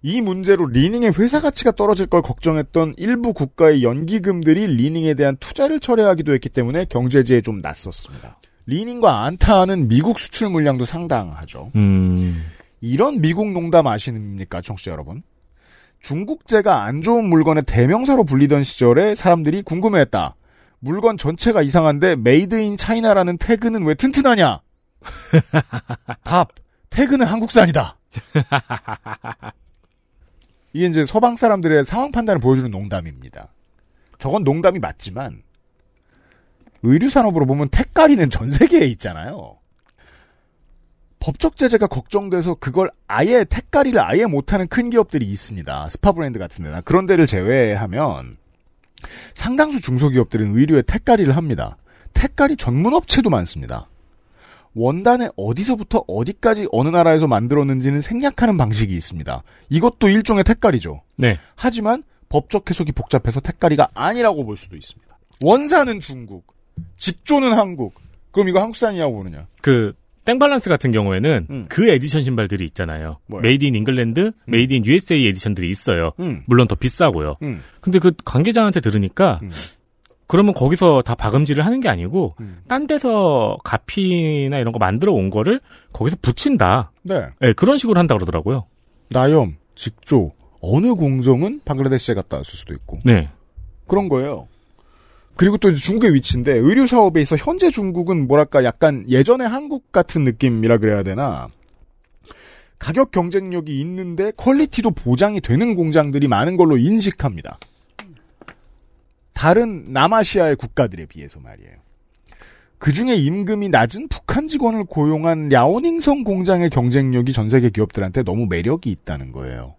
이 문제로 리닝의 회사 가치가 떨어질 걸 걱정했던 일부 국가의 연기금들이 리닝에 대한 투자를 철회하기도 했기 때문에 경제지에 좀 났었습니다. 리닝과 안타는 미국 수출 물량도 상당하죠. 음. 이런 미국 농담 아십니까, 청취자 여러분? 중국제가 안 좋은 물건의 대명사로 불리던 시절에 사람들이 궁금해했다. 물건 전체가 이상한데 made in China라는 태그는 왜 튼튼하냐? 답. 태그는 한국산이다. 이게 이제 서방 사람들의 상황 판단을 보여주는 농담입니다. 저건 농담이 맞지만 의류 산업으로 보면 택갈이는 전 세계에 있잖아요. 법적 제재가 걱정돼서 그걸 아예 택갈이를 아예 못하는 큰 기업들이 있습니다. 스파 브랜드 같은 데나 그런 데를 제외하면 상당수 중소기업들은 의류에 택갈이를 합니다. 택갈이 전문 업체도 많습니다. 원단에 어디서부터 어디까지 어느 나라에서 만들었는지는 생략하는 방식이 있습니다. 이것도 일종의 택갈이죠. 네. 하지만 법적 해석이 복잡해서 택갈이가 아니라고 볼 수도 있습니다. 원사는 중국, 직조는 한국. 그럼 이거 한국산이라고 보느냐? 그 땡발란스 같은 경우에는 음. 그 에디션 신발들이 있잖아요. 뭐요? 메이드 인 잉글랜드, 메이드 인 USA 에디션들이 있어요. 음. 물론 더 비싸고요. 음. 근데 그 관계자한테 들으니까 음. 그러면 거기서 다 박음질을 하는 게 아니고 음. 딴 데서 가피나 이런 거 만들어 온 거를 거기서 붙인다. 네. 네, 그런 식으로 한다 그러더라고요. 나염, 직조, 어느 공정은 방글라데시에 갔다 왔을 수도 있고. 네. 그런 거예요. 그리고 또 중국의 위치인데 의류 사업에 있어 현재 중국은 뭐랄까 약간 예전의 한국 같은 느낌이라 그래야 되나 가격 경쟁력이 있는데 퀄리티도 보장이 되는 공장들이 많은 걸로 인식합니다. 다른 남아시아의 국가들에 비해서 말이에요. 그 중에 임금이 낮은 북한 직원을 고용한 랴오닝성 공장의 경쟁력이 전 세계 기업들한테 너무 매력이 있다는 거예요.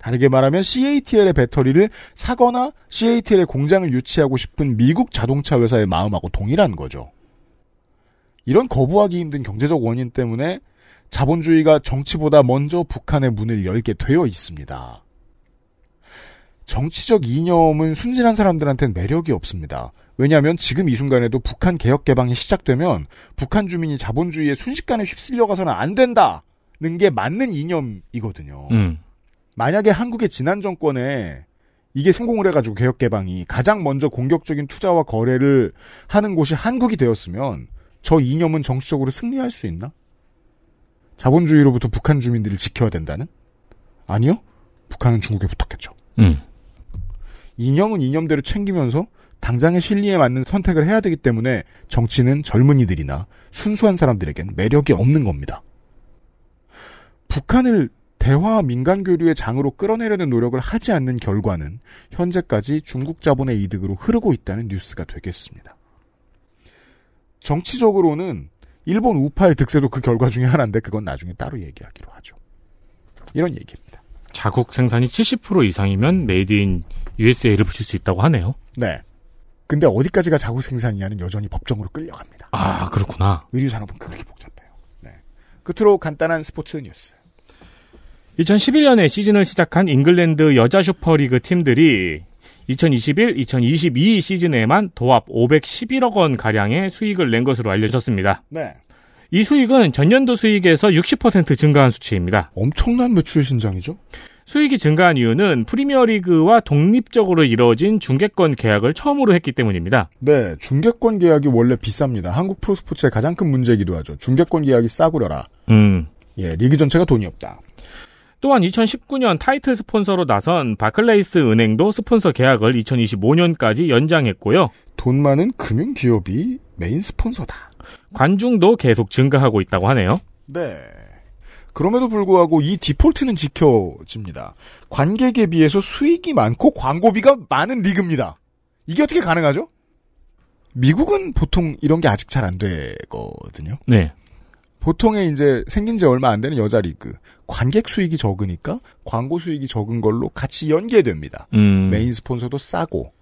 다르게 말하면 CATL의 배터리를 사거나 CATL의 공장을 유치하고 싶은 미국 자동차 회사의 마음하고 동일한 거죠. 이런 거부하기 힘든 경제적 원인 때문에 자본주의가 정치보다 먼저 북한의 문을 열게 되어 있습니다. 정치적 이념은 순진한 사람들한테는 매력이 없습니다. 왜냐하면 지금 이 순간에도 북한 개혁 개방이 시작되면 북한 주민이 자본주의에 순식간에 휩쓸려가서는 안 된다는 게 맞는 이념이거든요. 음. 만약에 한국의 지난 정권에 이게 성공을 해가지고 개혁 개방이 가장 먼저 공격적인 투자와 거래를 하는 곳이 한국이 되었으면 저 이념은 정치적으로 승리할 수 있나? 자본주의로부터 북한 주민들을 지켜야 된다는? 아니요. 북한은 중국에 붙었겠죠. 음. 이념은 이념대로 챙기면서 당장의 실리에 맞는 선택을 해야 되기 때문에 정치는 젊은이들이나 순수한 사람들에겐 매력이 없는 겁니다. 북한을 대화 민간 교류의 장으로 끌어내려는 노력을 하지 않는 결과는 현재까지 중국 자본의 이득으로 흐르고 있다는 뉴스가 되겠습니다. 정치적으로는 일본 우파의 득세도 그 결과 중에 하나인데 그건 나중에 따로 얘기하기로 하죠. 이런 얘기입니다. 자국 생산이 70% 이상이면 Made in USA를 붙일 수 있다고 하네요. 네. 근데 어디까지가 자국 생산이냐는 여전히 법정으로 끌려갑니다. 아, 그렇구나. 의류 산업은 그렇게 복잡해요. 네. 끝으로 간단한 스포츠 뉴스. 2011년에 시즌을 시작한 잉글랜드 여자 슈퍼리그 팀들이 2021, 2022 시즌에만 도합 511억 원 가량의 수익을 낸 것으로 알려졌습니다. 네. 이 수익은 전년도 수익에서 60% 증가한 수치입니다. 엄청난 매출 신장이죠? 수익이 증가한 이유는 프리미어리그와 독립적으로 이루어진 중계권 계약을 처음으로 했기 때문입니다. 네, 중계권 계약이 원래 비쌉니다. 한국 프로스포츠의 가장 큰 문제이기도 하죠. 중계권 계약이 싸구려라. 음. 예, 리그 전체가 돈이 없다. 또한 2019년 타이틀 스폰서로 나선 바클레이스 은행도 스폰서 계약을 2025년까지 연장했고요. 돈 많은 금융 기업이 메인 스폰서다. 관중도 계속 증가하고 있다고 하네요. 네. 그럼에도 불구하고 이 디폴트는 지켜집니다. 관객에 비해서 수익이 많고 광고비가 많은 리그입니다. 이게 어떻게 가능하죠? 미국은 보통 이런 게 아직 잘 안 되거든요. 네. 보통의 이제 생긴 지 얼마 안 되는 여자 리그 관객 수익이 적으니까 광고 수익이 적은 걸로 같이 연계됩니다. 음. 메인 스폰서도 싸고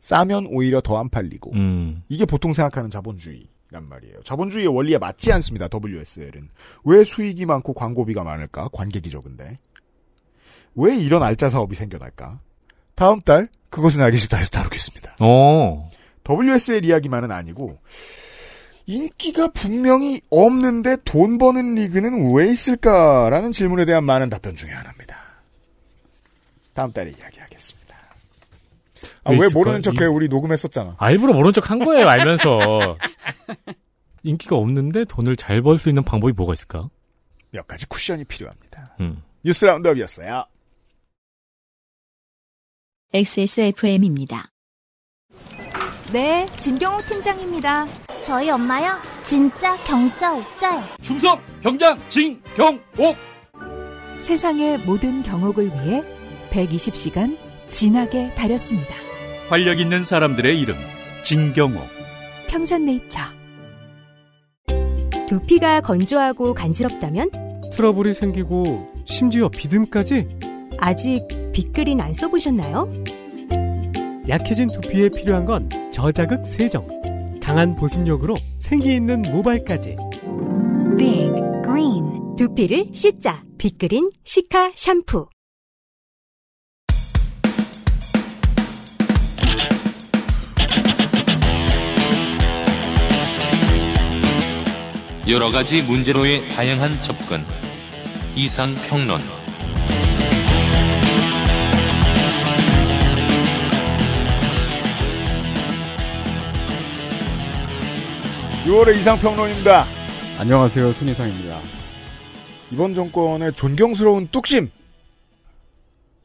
싸면 오히려 더 안 팔리고 음. 이게 보통 생각하는 자본주의란 말이에요. 자본주의의 원리에 맞지 않습니다. WSL은 왜 수익이 많고 광고비가 많을까? 관객이 적은데 왜 이런 알짜 사업이 생겨날까? 다음 달 그것은 알기 싫다에서 다루겠습니다. 어. WSL 이야기만은 아니고 인기가 분명히 없는데 돈 버는 리그는 왜 있을까라는 질문에 대한 많은 답변 중에 하나입니다. 다음 달에 이야기하겠습니다. 아, 왜 왜? 모르는 척해? 이- 우리 녹음했었잖아. 아, 일부러 모른 척한 거예요, 알면서. 인기가 없는데 돈을 잘 벌 수 있는 방법이 뭐가 있을까? 몇 가지 쿠션이 필요합니다. 음. 뉴스 라운드업이었어요. XSFM입니다. 네, 진경호 팀장입니다. 저희 엄마요? 진짜 경자 옥자요. 충성 경장 진경옥 세상의 모든 경옥을 위해 120시간 진하게 다렸습니다. 활력 있는 사람들의 이름 진경옥 평산네이처. 두피가 건조하고 간지럽다면 트러블이 생기고 심지어 비듬까지 아직 빅그린 안 써보셨나요? 약해진 두피에 필요한 건 저자극 세정. 강한 보습력으로 생기 있는 모발까지. Big Green 두피를 씻자. 빅그린 시카 샴푸. 여러 가지 문제로의 다양한 접근. 이상 평론. 6월의 이상평론입니다. 안녕하세요. 손희상입니다. 이번 정권의 존경스러운 뚝심.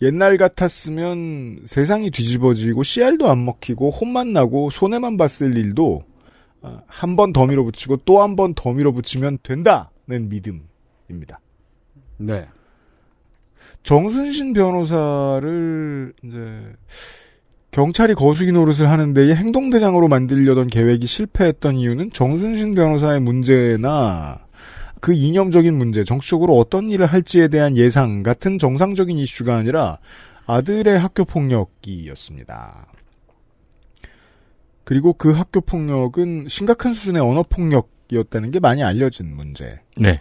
옛날 같았으면 세상이 뒤집어지고 씨알도 안 먹히고 혼만 나고 손해만 봤을 일도 아, 한번 더 밀어붙이고 또 한 번 더 밀어붙이면 된다는 믿음입니다. 네. 정순신 변호사를 이제 경찰이 거수기 노릇을 하는데 이 행동대장으로 만들려던 계획이 실패했던 이유는 정순신 변호사의 문제나 그 이념적인 문제, 정치적으로 어떤 일을 할지에 대한 예상 같은 정상적인 이슈가 아니라 아들의 학교 폭력이었습니다. 그리고 그 학교 폭력은 심각한 수준의 언어 폭력이었다는 게 많이 알려진 문제고요. 네.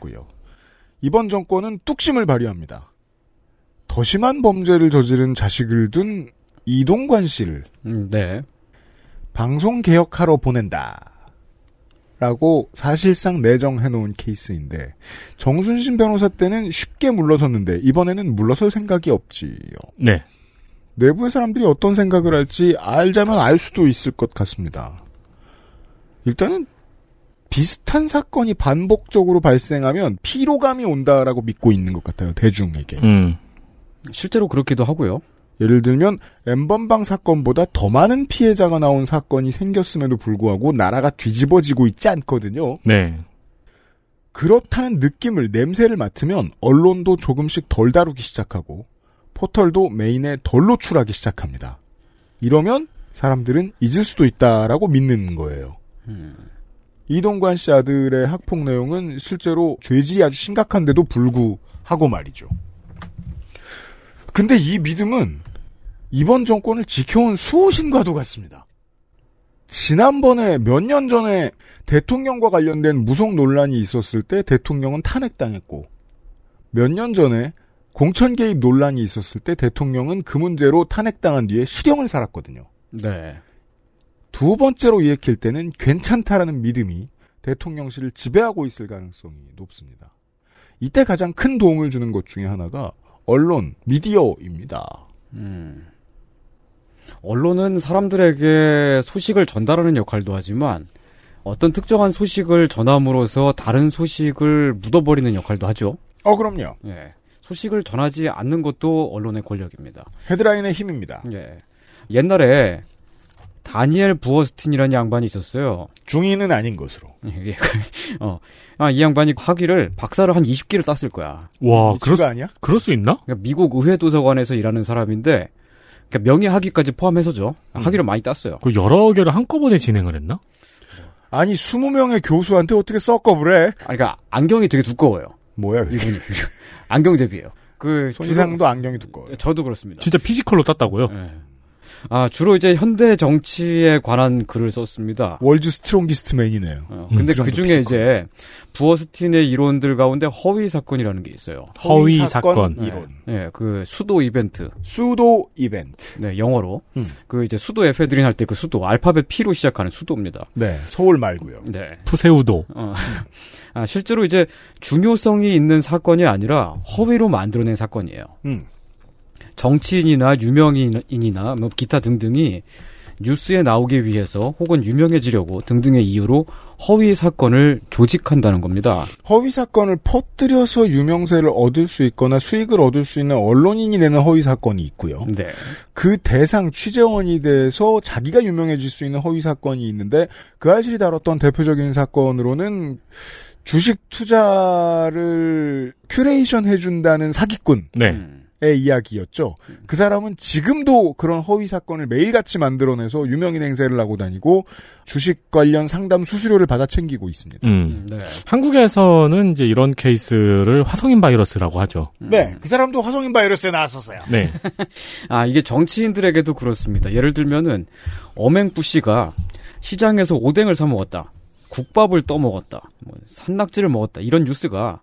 이번 정권은 뚝심을 발휘합니다. 더 심한 범죄를 저지른 자식을 둔 이동관 씨를 음, 네. 방송 개혁하러 보낸다. 라고 사실상 내정해 놓은 케이스인데 정순신 변호사 때는 쉽게 물러섰는데 이번에는 물러설 생각이 없지요. 네. 내부의 사람들이 어떤 생각을 할지 알자면 알 수도 있을 것 같습니다. 일단은 비슷한 사건이 반복적으로 발생하면 피로감이 온다라고 믿고 있는 것 같아요. 대중에게. 음. 실제로 그렇기도 하고요. 예를 들면 엠번방 사건보다 더 많은 피해자가 나온 사건이 생겼음에도 불구하고 나라가 뒤집어지고 있지 않거든요. 네. 그렇다는 느낌을 냄새를 맡으면 언론도 조금씩 덜 다루기 시작하고 포털도 메인에 덜 노출하기 시작합니다. 이러면 사람들은 잊을 수도 있다라고 믿는 거예요. 이동관 씨 아들의 학폭 내용은 실제로 죄질이 아주 심각한데도 불구하고 말이죠. 근데 이 믿음은 이번 정권을 지켜온 수호신과도 같습니다. 지난번에 몇 년 전에 대통령과 관련된 무속 논란이 있었을 때 대통령은 탄핵당했고 몇 년 전에 공천 개입 논란이 있었을 때 대통령은 그 문제로 탄핵당한 뒤에 실형을 살았거든요. 네. 두 번째로 일으킬 때는 괜찮다라는 믿음이 대통령실을 지배하고 있을 가능성이 높습니다. 이때 가장 큰 도움을 주는 것 중에 하나가 언론, 미디어입니다. 음. 언론은 사람들에게 소식을 전달하는 역할도 하지만 어떤 특정한 소식을 전함으로써 다른 소식을 묻어버리는 역할도 하죠. 어, 그럼요. 예. 소식을 전하지 않는 것도 언론의 권력입니다. 헤드라인의 힘입니다. 예. 옛날에 다니엘 부어스틴이라는 양반이 있었어요. 중인은 아닌 것으로. 예. 어. 아, 이 양반이 학위를 박사를 한 20개를 땄을 거야. 와, 그럴 수, 아니야? 그럴 수 있나? 그러니까 미국 의회 도서관에서 일하는 사람인데 그러니까 명예 학위까지 포함해서죠. 학위를 많이 땄어요. 그 여러 개를 한꺼번에 진행을 했나? 아니 20명의 교수한테 어떻게 suck up을 해? 아니, 그러니까 안경이 되게 두꺼워요. 뭐야? 이분이 안경잽이예요. 그 손이상도 안경이 두꺼워요. 주로- 저도 그렇습니다. 진짜 physical로 땄다고요? 예. 아 주로 이제 현대 정치에 관한 글을 썼습니다. World's Strongest Man이네요. 어, 근데 그 정도 그 중에 이제 부어스틴의 이론들 가운데 허위 사건이라는 게 있어요. 허위 사건. 네. 이론. 네, 그 수도 이벤트. 수도 이벤트. 네, 영어로. 음. 그 이제 수도 에페드린 할 때 그 수도 알파벳 P로 시작하는 수도입니다. 네, 서울 말고요. 네. 푸세우도. 어. 아, 실제로 이제 중요성이 있는 사건이 아니라 허위로 만들어낸 사건이에요. 음. 정치인이나 유명인이나 뭐 기타 등등이 뉴스에 나오기 위해서 혹은 유명해지려고 등등의 이유로 허위 사건을 조직한다는 겁니다. 허위 사건을 퍼뜨려서 유명세를 얻을 수 있거나 수익을 얻을 수 있는 언론인이 내는 허위 사건이 있고요. 네. 그 대상 취재원이 돼서 자기가 유명해질 수 있는 허위 사건이 있는데 그알싫이 다뤘던 대표적인 사건으로는 주식 투자를 큐레이션 해준다는 사기꾼. 네. 음. 의 이야기였죠. 그 사람은 지금도 그런 허위 사건을 매일같이 만들어내서 유명인 행세를 하고 다니고 주식 관련 상담 수수료를 받아 챙기고 있습니다. 음. 네. 한국에서는 이제 이런 케이스를 화성인 바이러스라고 하죠. 네, 그 사람도 화성인 바이러스에 나왔었어요. 네. 아, 이게 정치인들에게도 그렇습니다. 예를 들면은 어맹부 씨가 시장에서 오뎅을 사 먹었다. 국밥을 떠 먹었다. 뭐 산낙지를 먹었다. 이런 뉴스가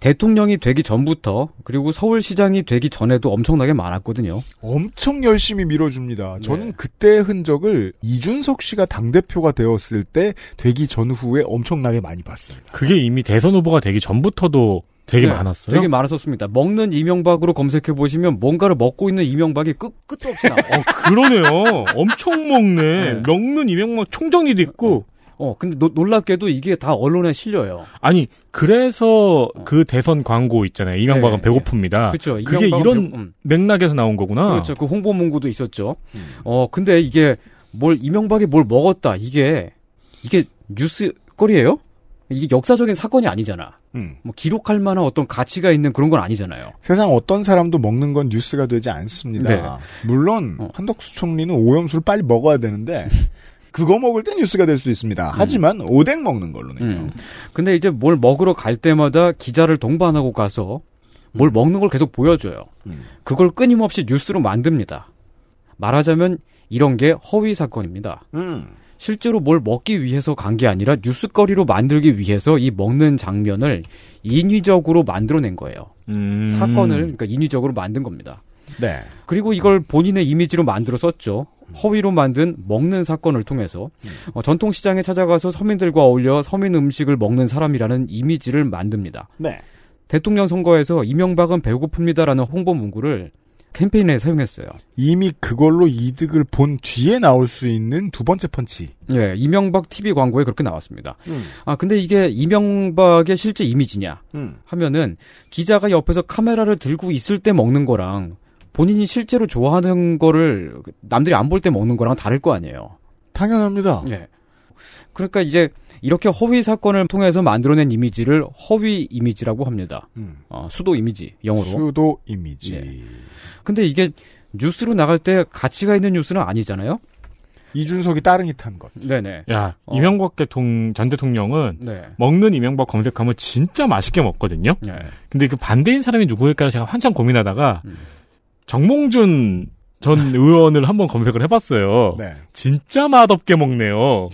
대통령이 되기 전부터 그리고 서울시장이 되기 전에도 엄청나게 많았거든요. 엄청 열심히 밀어줍니다. 네. 저는 그때의 흔적을 이준석 씨가 당대표가 되었을 때 되기 전후에 엄청나게 많이 봤습니다. 그게 이미 대선 후보가 되기 전부터도 되게 네, 많았어요. 되게 많았었습니다. 먹는 이명박으로 검색해 보시면 뭔가를 먹고 있는 이명박이 끝 끝도 없이 나와요. 어, 그러네요. 엄청 먹네. 네. 먹는 이명박 총정리도 있고. 어, 근데 노- 놀랍게도 이게 다 언론에 실려요. 아니, 그래서 그 대선 광고 있잖아요. 이명박은 어. 네, 배고픕니다. 그렇죠. 그게 이런 배고- 음. 맥락에서 나온 거구나. 그렇죠. 그 홍보 문구도 있었죠. 어, 근데 이게 뭘 이명박이 뭘 먹었다. 이게 이게 뉴스거리예요? 이게 역사적인 사건이 아니잖아. 음. 뭐 기록할 만한 어떤 가치가 있는 그런 건 아니잖아요. 세상 어떤 사람도 먹는 건 뉴스가 되지 않습니다. 네. 물론 어. 한덕수 총리는 오염수를 빨리 먹어야 되는데 그거 먹을 때 뉴스가 될 수 있습니다. 하지만 오뎅 먹는 걸로는요. 음. 근데 이제 뭘 먹으러 갈 때마다 기자를 동반하고 가서 뭘 먹는 걸 계속 보여줘요. 음. 그걸 끊임없이 뉴스로 만듭니다. 말하자면 이런 게 허위 사건입니다. 음. 실제로 뭘 먹기 위해서 간 게 아니라 뉴스거리로 만들기 위해서 이 먹는 장면을 인위적으로 만들어낸 거예요. 음. 사건을 그러니까 인위적으로 만든 겁니다. 네. 그리고 이걸 본인의 이미지로 만들어 썼죠. 허위로 만든 먹는 사건을 통해서 어, 전통 시장에 찾아가서 서민들과 어울려 서민 음식을 먹는 사람이라는 이미지를 만듭니다. 네. 대통령 선거에서 이명박은 배고픕니다라는 홍보 문구를 캠페인에 사용했어요. 이미 그걸로 이득을 본 뒤에 나올 수 있는 두 번째 펀치. 예, 이명박 TV 광고에 그렇게 나왔습니다. 음. 아, 근데 이게 이명박의 실제 이미지냐 음. 하면은 기자가 옆에서 카메라를 들고 있을 때 먹는 거랑 본인이 실제로 좋아하는 거를 남들이 안 볼 때 먹는 거랑 다를 거 아니에요. 당연합니다. 예. 그러니까 이제 이렇게 허위 사건을 통해서 만들어낸 이미지를 허위 이미지라고 합니다. 음. 어, 수도 이미지 영어로. 수도 이미지. 예. 근데 이게 뉴스로 나갈 때 가치가 있는 뉴스는 아니잖아요. 이준석이 따릉이 탄 것. 네네. 야, 어. 이명박 대통 전 대통령은 네. 먹는 이명박 검색하면 진짜 맛있게 먹거든요. 네. 근데 그 반대인 사람이 누구일까 제가 한참 고민하다가 음. 정몽준 전 의원을 한번 검색을 해봤어요. 네. 진짜 맛없게 먹네요.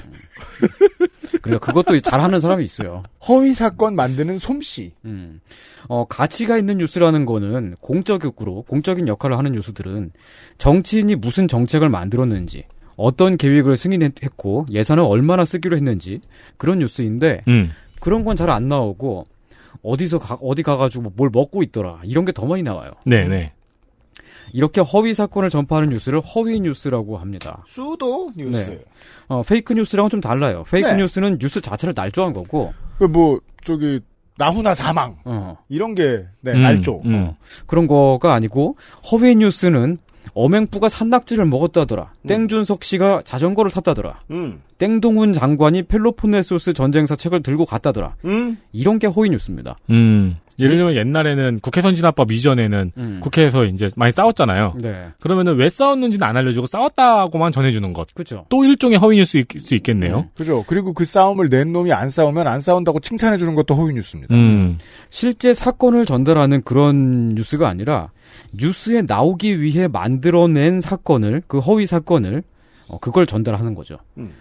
그러니까 그것도 잘하는 사람이 있어요. 허위 사건 만드는 솜씨. 음. 어, 가치가 있는 뉴스라는 거는 공적으로, 공적인 역할을 하는 뉴스들은 정치인이 무슨 정책을 만들었는지, 어떤 계획을 승인했고, 예산을 얼마나 쓰기로 했는지, 그런 뉴스인데, 음. 그런 건 잘 안 나오고, 어디서 가, 어디 가가지고 뭘 먹고 있더라. 이런 게 더 많이 나와요. 네네. 이렇게 허위 사건을 전파하는 뉴스를 허위 뉴스라고 합니다. pseudo news. 네. 어, fake news랑은 좀 달라요. 페이크 네. 뉴스는 뉴스 자체를 날조한 거고, 그 뭐 저기 나훈아 사망 어, 이런 게 네, 음, 날조. 음. 그런 거가 아니고 허위 뉴스는 어맹부가 산낙지를 먹었다더라. 땡준석 씨가 자전거를 탔다더라. 음. 땡동훈 장관이 펠로폰네소스 전쟁사 책을 들고 갔다더라. 음. 이런 게 허위 뉴스입니다. 음. 예를 들면 옛날에는 국회 선진화법 이전에는 음. 국회에서 이제 많이 싸웠잖아요. 네. 그러면은 왜 싸웠는지는 안 알려주고 싸웠다고만 전해주는 것. 그죠. 또 일종의 허위 뉴스일 수 있겠네요. 음. 그죠. 그리고 그 싸움을 낸 놈이 안 싸우면 안 싸운다고 칭찬해 주는 것도 허위 뉴스입니다. 음. 실제 사건을 전달하는 그런 뉴스가 아니라 뉴스에 나오기 위해 만들어낸 사건을 그 허위 사건을 어, 그걸 전달하는 거죠. 음.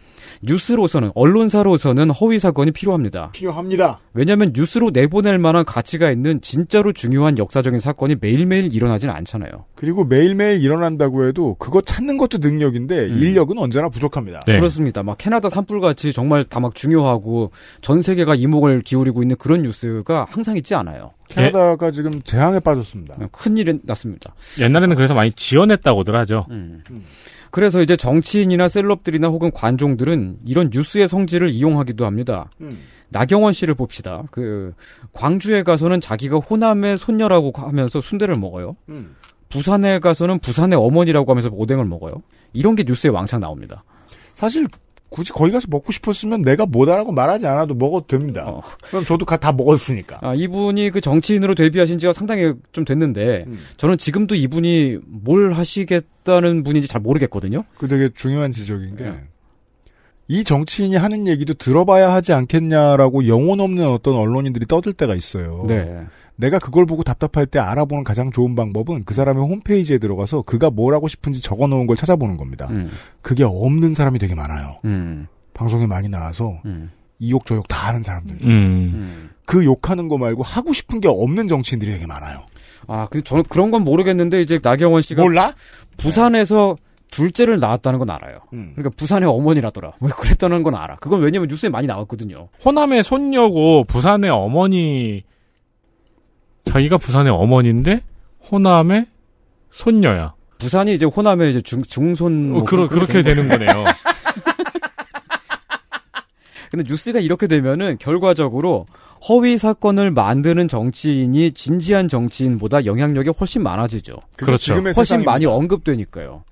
뉴스로서는 언론사로서는 허위 사건이 필요합니다. 필요합니다. 왜냐하면 뉴스로 내보낼 만한 가치가 있는 진짜로 중요한 역사적인 사건이 매일매일 일어나지는 않잖아요. 그리고 매일매일 일어난다고 해도 그거 찾는 것도 능력인데 음. 인력은 언제나 부족합니다. 네. 그렇습니다. 막 캐나다 산불같이 정말 다 막 중요하고 전 세계가 이목을 기울이고 있는 그런 뉴스가 항상 있지 않아요. 캐나다가 지금 재앙에 빠졌습니다. 큰일이 났습니다. 옛날에는 그래서 많이 지원했다고들 하죠. 음. 그래서 이제 정치인이나 셀럽들이나 혹은 관종들은 이런 뉴스의 성질을 이용하기도 합니다. 음. 나경원 씨를 봅시다. 그 광주에 가서는 자기가 호남의 손녀라고 하면서 순대를 먹어요. 음. 부산에 가서는 부산의 어머니라고 하면서 오뎅을 먹어요. 이런 게 뉴스에 왕창 나옵니다. 사실 굳이 거기 가서 먹고 싶었으면 내가 뭐다라고 말하지 않아도 먹어도 됩니다. 어. 그럼 저도 가- 다 먹었으니까. 아, 이분이 그 정치인으로 데뷔하신 지가 상당히 좀 됐는데 음. 저는 지금도 이분이 뭘 하시겠다는 분인지 잘 모르겠거든요. 그 되게 중요한 지적인 게. 네. 이 정치인이 하는 얘기도 들어봐야 하지 않겠냐라고 영혼 없는 어떤 언론인들이 떠들 때가 있어요. 네. 내가 그걸 보고 답답할 때 알아보는 가장 좋은 방법은 그 사람의 홈페이지에 들어가서 그가 뭘 하고 싶은지 적어 놓은 걸 찾아보는 겁니다. 음. 그게 없는 사람이 되게 많아요. 음. 방송에 많이 나와서 음. 이욕 저욕 다 하는 사람들. 음. 음. 그 욕하는 거 말고 하고 싶은 게 없는 정치인들이 되게 많아요. 아, 근데 저는 그런 건 모르겠는데 이제 나경원 씨가 몰라? 부산에서 둘째를 낳았다는 건 알아요. 음. 그러니까 부산의 어머니라더라. 뭐 그랬다는 건 알아. 그건 왜냐면 뉴스에 많이 나왔거든요. 호남의 손녀고 부산의 어머니 자기가 부산의 어머니인데 호남의 손녀야. 부산이 이제 호남의 이제 중, 중손. 어, 뭐 그러, 그런 그렇게 되는 거네요. 근데 뉴스가 이렇게 되면은 결과적으로 허위 사건을 만드는 정치인이 진지한 정치인보다 영향력이 훨씬 많아지죠. 그렇죠. 훨씬 세상입니다. 많이 언급되니까요.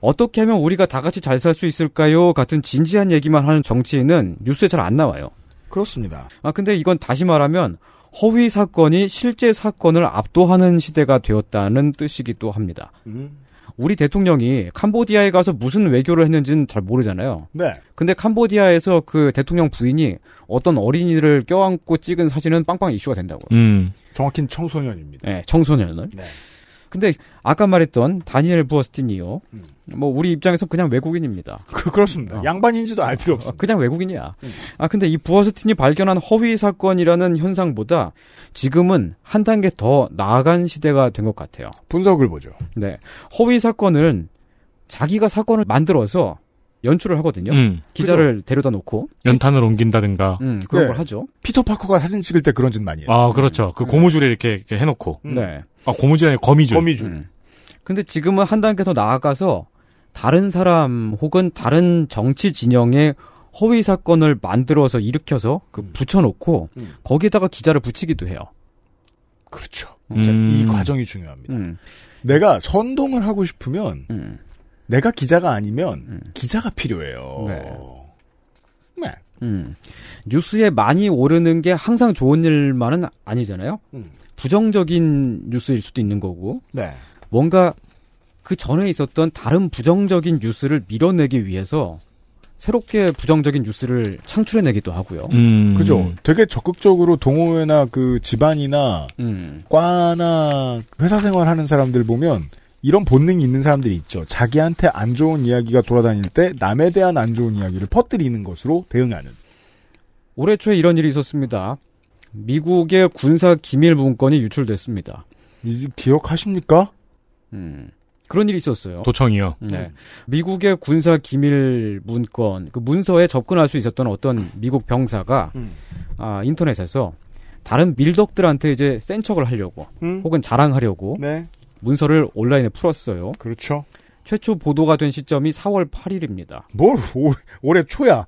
어떻게 하면 우리가 다 같이 잘 살 수 있을까요? 같은 진지한 얘기만 하는 정치인은 뉴스에 잘 안 나와요. 그렇습니다. 아, 근데 이건 다시 말하면 허위 사건이 실제 사건을 압도하는 시대가 되었다는 뜻이기도 합니다. 음. 우리 대통령이 캄보디아에 가서 무슨 외교를 했는지는 잘 모르잖아요. 네. 근데 캄보디아에서 그 대통령 부인이 어떤 어린이를 껴안고 찍은 사진은 빵빵 이슈가 된다고요. 음. 정확히는 청소년입니다. 네, 청소년을. 네. 근데 아까 말했던 다니엘 부어스틴이요. 뭐 우리 입장에서 그냥 외국인입니다. 그, 그렇습니다. 양반인지도 알 필요 없어. 어, 그냥 외국인이야. 아 근데 이 부어스틴이 발견한 허위 사건이라는 현상보다 지금은 한 단계 더 나아간 시대가 된 것 같아요. 분석을 보죠. 네. 허위 사건은 자기가 사건을 만들어서 연출을 하거든요. 음. 기자를 데려다 놓고 연탄을 옮긴다든가. 음, 그런 네. 걸 하죠. 피터 파커가 사진 찍을 때 그런 짓 많이 해요. 아, 그렇죠. 그 고무줄에 이렇게, 이렇게 해놓고. 음. 네. 아, 고무줄이 아니라 거미줄. 거미줄. 음. 근데 지금은 한 단계 더 나아가서 다른 사람 혹은 다른 정치 진영의 허위 사건을 만들어서 일으켜서 그 붙여놓고 음. 거기에다가 기자를 붙이기도 해요. 그렇죠. 음. 이 과정이 중요합니다. 음, 내가 선동을 하고 싶으면 음, 내가 기자가 아니면 음. 기자가 필요해요. 네. 네. 음. 뉴스에 많이 오르는 게 항상 좋은 일만은 아니잖아요. 음. 부정적인 뉴스일 수도 있는 거고 네. 뭔가 그 전에 있었던 다른 부정적인 뉴스를 밀어내기 위해서 새롭게 부정적인 뉴스를 창출해내기도 하고요. 음. 그죠. 되게 적극적으로 동호회나 그 집안이나 음. 과나 회사 생활하는 사람들 보면 이런 본능이 있는 사람들이 있죠. 자기한테 안 좋은 이야기가 돌아다닐 때 남에 대한 안 좋은 이야기를 퍼뜨리는 것으로 대응하는. 올해 초에 이런 일이 있었습니다. 미국의 군사 기밀 문건이 유출됐습니다. 이- 기억하십니까? 음. 그런 일이 있었어요. 도청이요. 네. 미국의 군사 기밀 문건, 그 문서에 접근할 수 있었던 어떤 미국 병사가 음. 아, 인터넷에서 다른 밀덕들한테 이제 센 척을 하려고 음. 혹은 자랑하려고 네. 문서를 온라인에 풀었어요. 그렇죠. 최초 보도가 된 시점이 4월 8일입니다. 뭘 올, 올해 초야.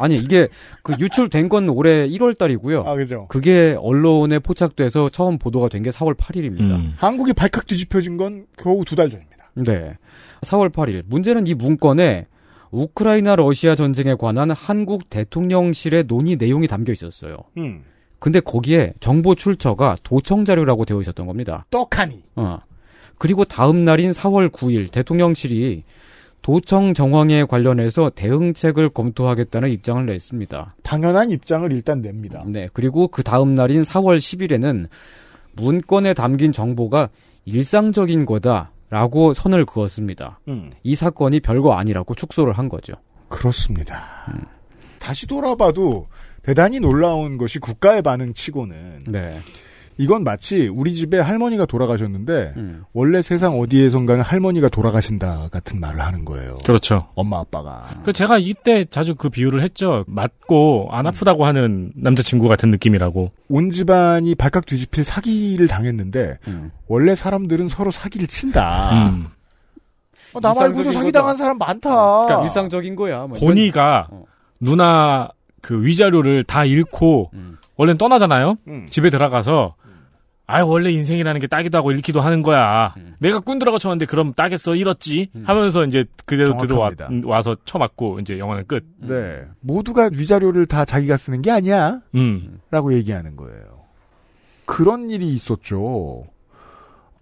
아니 이게 그 유출된 건 올해 1월 달이고요. 아 그죠. 그게 언론에 포착돼서 처음 보도가 된 게 4월 8일입니다. 음. 한국이 발칵 뒤집혀진 건 겨우 두 달 전입니다. 네. 4월 8일. 문제는 이 문건에 우크라이나 러시아 전쟁에 관한 한국 대통령실의 논의 내용이 담겨 있었어요. 음. 근데 거기에 정보 출처가 도청 자료라고 되어 있었던 겁니다. 떡하니. 어. 그리고 다음 날인 4월 9일 대통령실이 도청 정황에 관련해서 대응책을 검토하겠다는 입장을 냈습니다. 당연한 입장을 일단 냅니다. 네. 그리고 그 다음 날인 4월 10일에는 문건에 담긴 정보가 일상적인 거다라고 선을 그었습니다. 음. 이 사건이 별거 아니라고 축소를 한 거죠. 그렇습니다. 다시 돌아봐도 대단히 놀라운 것이 국가의 반응치고는 네. 이건 마치 우리 집에 할머니가 돌아가셨는데 음. 원래 세상 어디에선가는 할머니가 돌아가신다 같은 말을 하는 거예요. 그렇죠. 엄마 아빠가. 그 제가 이때 자주 그 비유를 했죠. 맞고 안 아프다고 하는 남자친구 같은 느낌이라고. 온 집안이 발칵 뒤집힐 사기를 당했는데 음. 원래 사람들은 서로 사기를 친다. 음. 어, 나 말고도 일상적인 사기 거다. 당한 사람 많다. 그러니까 일상적인 거야. 뭐 본이가 어. 누나 그 위자료를 다 잃고 음. 원래는 떠나잖아요. 음. 집에 들어가서 아 원래 인생이라는 게 딱이도 하고 잃기도 하는 거야. 음. 내가 꾼 들어가 쳤는데 그럼 따겠어 잃었지 음. 하면서 이제 그대로 들어와 정확합니다. 와서 쳐맞고 이제 영화는 끝. 네. 모두가 위자료를 다 자기가 쓰는 게 아니야. 음. 라고 얘기하는 거예요. 그런 일이 있었죠.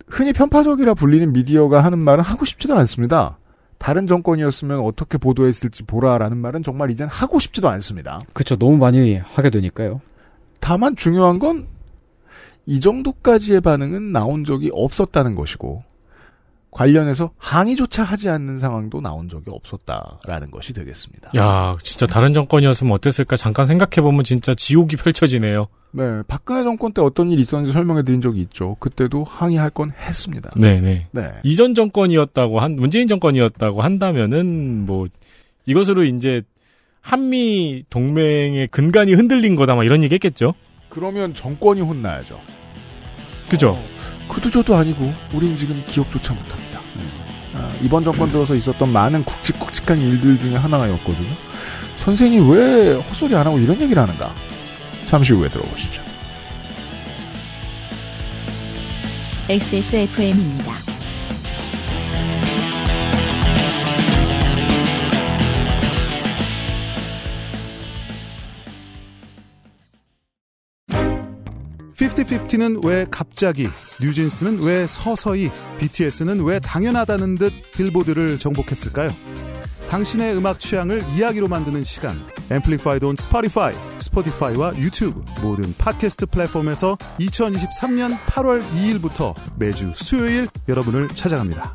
흔히 편파적이라 불리는 미디어가 하는 말은 하고 싶지도 않습니다. 다른 정권이었으면 어떻게 보도했을지 보라라는 말은 정말 이젠 하고 싶지도 않습니다. 그쵸. 너무 많이 하게 되니까요. 다만 중요한 건 이 정도까지의 반응은 나온 적이 없었다는 것이고 관련해서 항의조차 하지 않는 상황도 나온 적이 없었다라는 것이 되겠습니다. 야 진짜 다른 정권이었으면 어땠을까 잠깐 생각해 보면 진짜 지옥이 펼쳐지네요. 네, 박근혜 정권 때 어떤 일이 있었는지 설명해 드린 적이 있죠. 그때도 항의할 건 했습니다. 네네. 네. 이전 정권이었다고 한 문재인 정권이었다고 한다면은 뭐 이것으로 이제 한미 동맹의 근간이 흔들린 거다 막 이런 얘기 했겠죠. 그러면 정권이 혼나야죠. 그죠? 그도 저도 아니고 우린 지금 기억조차 못합니다. 아, 이번 정권 들어서 있었던 많은 굵직굵직한 일들 중에 하나였거든요. 선생이 왜 헛소리 안 하고 이런 얘기를 하는가? 잠시 후에 들어보시죠. XSFM입니다. 피프티피프티는 왜 갑자기, 뉴진스는 왜 서서히, BTS는 왜 당연하다는 듯 빌보드를 정복했을까요? 당신의 음악 취향을 이야기로 만드는 시간, Amplified on Spotify, Spotify와 유튜브 모든 팟캐스트 플랫폼에서 2023년 8월 2일부터 매주 수요일 여러분을 찾아갑니다.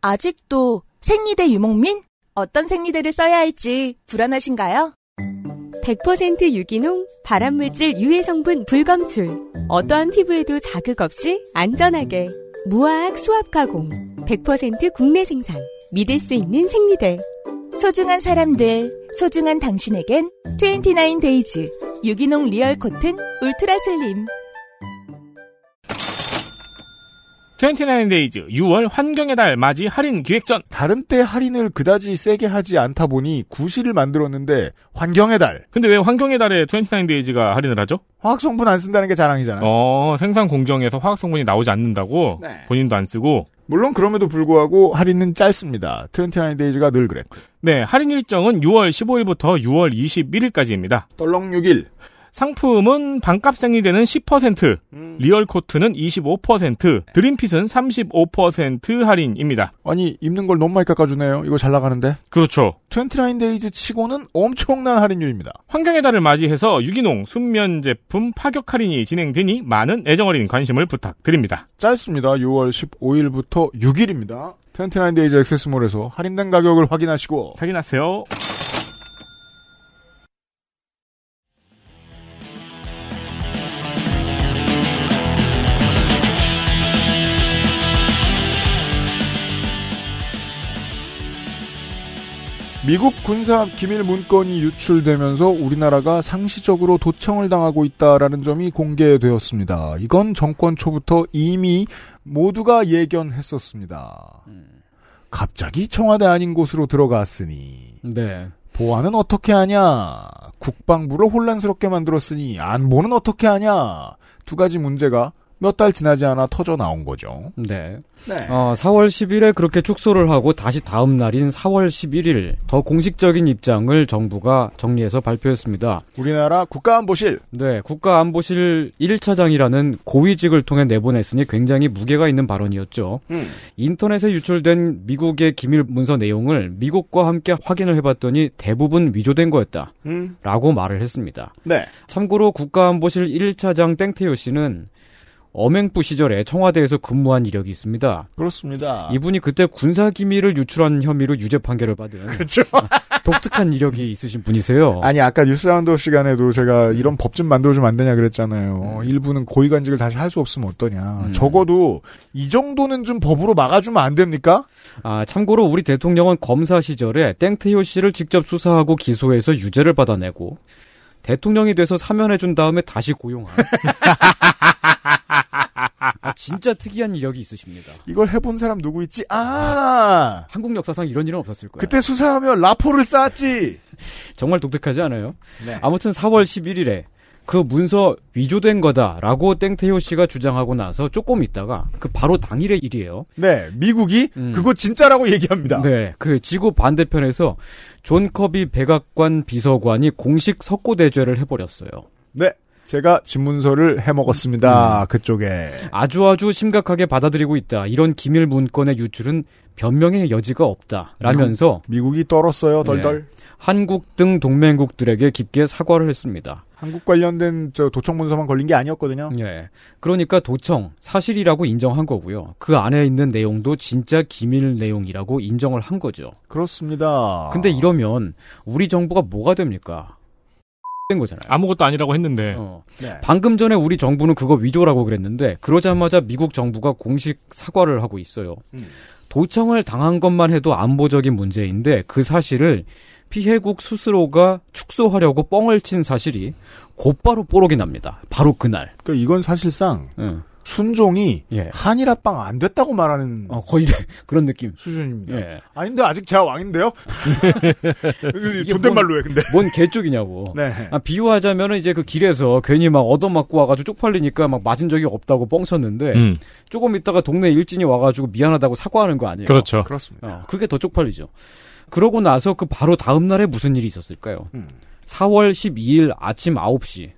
아직도 생리대 유목민? 어떤 생리대를 써야 할지 불안하신가요? 100% 유기농, 발암물질 유해 성분 불검출. 어떠한 피부에도 자극 없이 안전하게. 무화학 수압 가공. 100% 국내 생산. 믿을 수 있는 생리대. 소중한 사람들, 소중한 당신에겐 29 Days 유기농 Real Cotton Ultra Slim. 29Days 6월 환경의 달 맞이 할인 기획전. 다른 때 할인을 그다지 세게 하지 않다 보니 구실을 만들었는데 환경의 달. 근데 왜 환경의 달에 29데이즈가 할인을 하죠? 화학 성분 안 쓴다는 게 자랑이잖아요. 어, 생산 공정에서 화학 성분이 나오지 않는다고 네. 본인도 안 쓰고 물론 그럼에도 불구하고 할인은 짧습니다. 29Days가 늘 그랬고. 네, 할인 일정은 6월 15일부터 6월 21일까지입니다. 떨렁 6일. 상품은 반값 생리대는 10%, Real Cotton은 25%, Dream Fit은 35% 할인입니다. 아니 입는 걸 너무 많이 깎아주네요. 이거 잘 나가는데. 그렇죠. 29Days 치고는 엄청난 할인율입니다. 환경의 달을 맞이해서 유기농 순면 제품 파격 할인이 진행되니 많은 애정 어린 관심을 부탁드립니다. 짧습니다. 6월 15일부터 6일입니다. 29Days XS몰에서 할인된 가격을 확인하시고 확인하세요. 미국 군사 기밀 문건이 유출되면서 우리나라가 상시적으로 도청을 당하고 있다라는 점이 공개되었습니다. 이건 정권 초부터 이미 모두가 예견했었습니다. 갑자기 청와대 아닌 곳으로 들어갔으니 네. 보안은 어떻게 하냐? 국방부를 혼란스럽게 만들었으니 안보는 어떻게 하냐? 두 가지 문제가 몇 달 지나지 않아 터져 나온 거죠. 네. 네. 어, 4월 10일에 그렇게 축소를 하고 다시 다음 날인 4월 11일 더 공식적인 입장을 정부가 정리해서 발표했습니다. 우리나라 국가안보실. 네, 국가안보실 1차장이라는 고위직을 통해 내보냈으니 굉장히 무게가 있는 발언이었죠. 음. 인터넷에 유출된 미국의 기밀 문서 내용을 미국과 함께 확인을 해봤더니 대부분 위조된 거였다. 음. 라고 말을 했습니다. 네. 참고로 국가안보실 1차장 땡태효 씨는 엄행부 시절에 청와대에서 근무한 이력이 있습니다. 그렇습니다. 이분이 그때 군사 기밀을 유출한 혐의로 유죄 판결을 받은 그렇죠. 독특한 이력이 있으신 분이세요. 아니 아까 뉴스 라운드 시간에도 제가 이런 법 좀 만들어주면 안 되냐 그랬잖아요. 일부는 고위관직을 다시 할 수 없으면 어떠냐. 적어도 이 정도는 좀 법으로 막아주면 안 됩니까? 아, 참고로 우리 대통령은 검사 시절에 땡태효 씨를 직접 수사하고 기소해서 유죄를 받아내고 대통령이 돼서 사면해준 다음에 다시 고용한. 아, 진짜 특이한 이력이 있으십니다. 이걸 해본 사람 누구 있지? 아 한국 역사상 이런 일은 없었을 거예요. 그때 수사하며 라포를 쌓았지. 정말 독특하지 않아요? 네. 아무튼 4월 11일에 그 문서 위조된 거다라고 땡태효 씨가 주장하고 나서 조금 있다가 그 바로 당일의 일이에요. 네, 미국이 음. 그거 진짜라고 얘기합니다. 네, 그 지구 반대편에서 존 커비 백악관 비서관이 공식 석고대죄를 해버렸어요. 네, 제가 집문서를 해먹었습니다. 음. 그쪽에. 아주 아주 심각하게 받아들이고 있다. 이런 기밀 문건의 유출은 변명의 여지가 없다. 라면서 미국 이 떨었어요, 덜덜. 한국 등 동맹국들에게 깊게 사과를 했습니다. 한국 관련된 저 도청 문서만 걸린 게 아니었거든요. 예. 그러니까 도청 사실이라고 인정한 거고요. 그 안에 있는 내용도 진짜 기밀 내용이라고 인정을 한 거죠. 그렇습니다. 근데 이러면 우리 정부가 뭐가 됩니까? 된 거잖아요. 아무것도 아니라고 했는데 어. 네. 방금 전에 우리 정부는 그거 위조라고 그랬는데 그러자마자 미국 정부가 공식 사과를 하고 있어요. 음. 도청을 당한 것만 해도 안보적인 문제인데 그 사실을 피해국 스스로가 축소하려고 뻥을 친 사실이 곧바로 뽀록이 납니다. 바로 그날. 그러니까 이건 사실상 응. 순종이 예. 한일 합방 안 됐다고 말하는 어, 거의 그런 느낌. 수준입니다. 예. 아닌데 아직 제가 왕인데요? 이게 존댓말로 해 근데. 뭔 개쪽이냐고. 네. 아, 비유하자면은 이제 그 길에서 괜히 막 얻어맞고 와가지고 쪽팔리니까 막 맞은 적이 없다고 뻥쳤는데 음. 조금 있다가 동네 일진이 와가지고 미안하다고 사과하는 거 아니에요? 그렇죠. 그렇습니다. 어, 그게 더 쪽팔리죠. 그러고 나서 그 바로 다음 날에 무슨 일이 있었을까요? 음. 4월 12일 아침 9시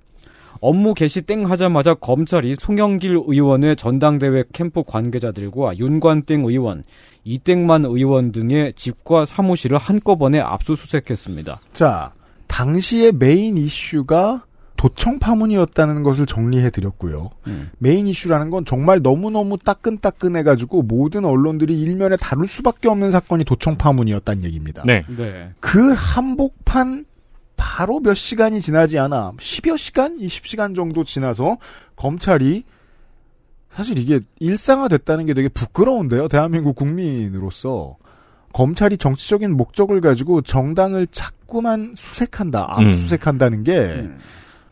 업무 개시 땡 하자마자 검찰이 송영길 의원의 전당대회 캠프 관계자들과 윤관땡 의원, 이땡만 의원 등의 집과 사무실을 한꺼번에 압수수색했습니다. 자, 당시의 메인 이슈가 도청 파문이었다는 것을 정리해 드렸고요. 음. 메인 이슈라는 건 정말 너무너무 따끈따끈해 가지고 모든 언론들이 일면에 다룰 수밖에 없는 사건이 도청 파문이었다는 얘기입니다. 네. 네. 그 한복판 바로 몇 시간이 지나지 않아 10여 시간, 20시간 정도 지나서 검찰이 사실 이게 일상화됐다는 게 되게 부끄러운데요. 대한민국 국민으로서 검찰이 정치적인 목적을 가지고 정당을 자꾸만 수색한다, 압수수색한다는 게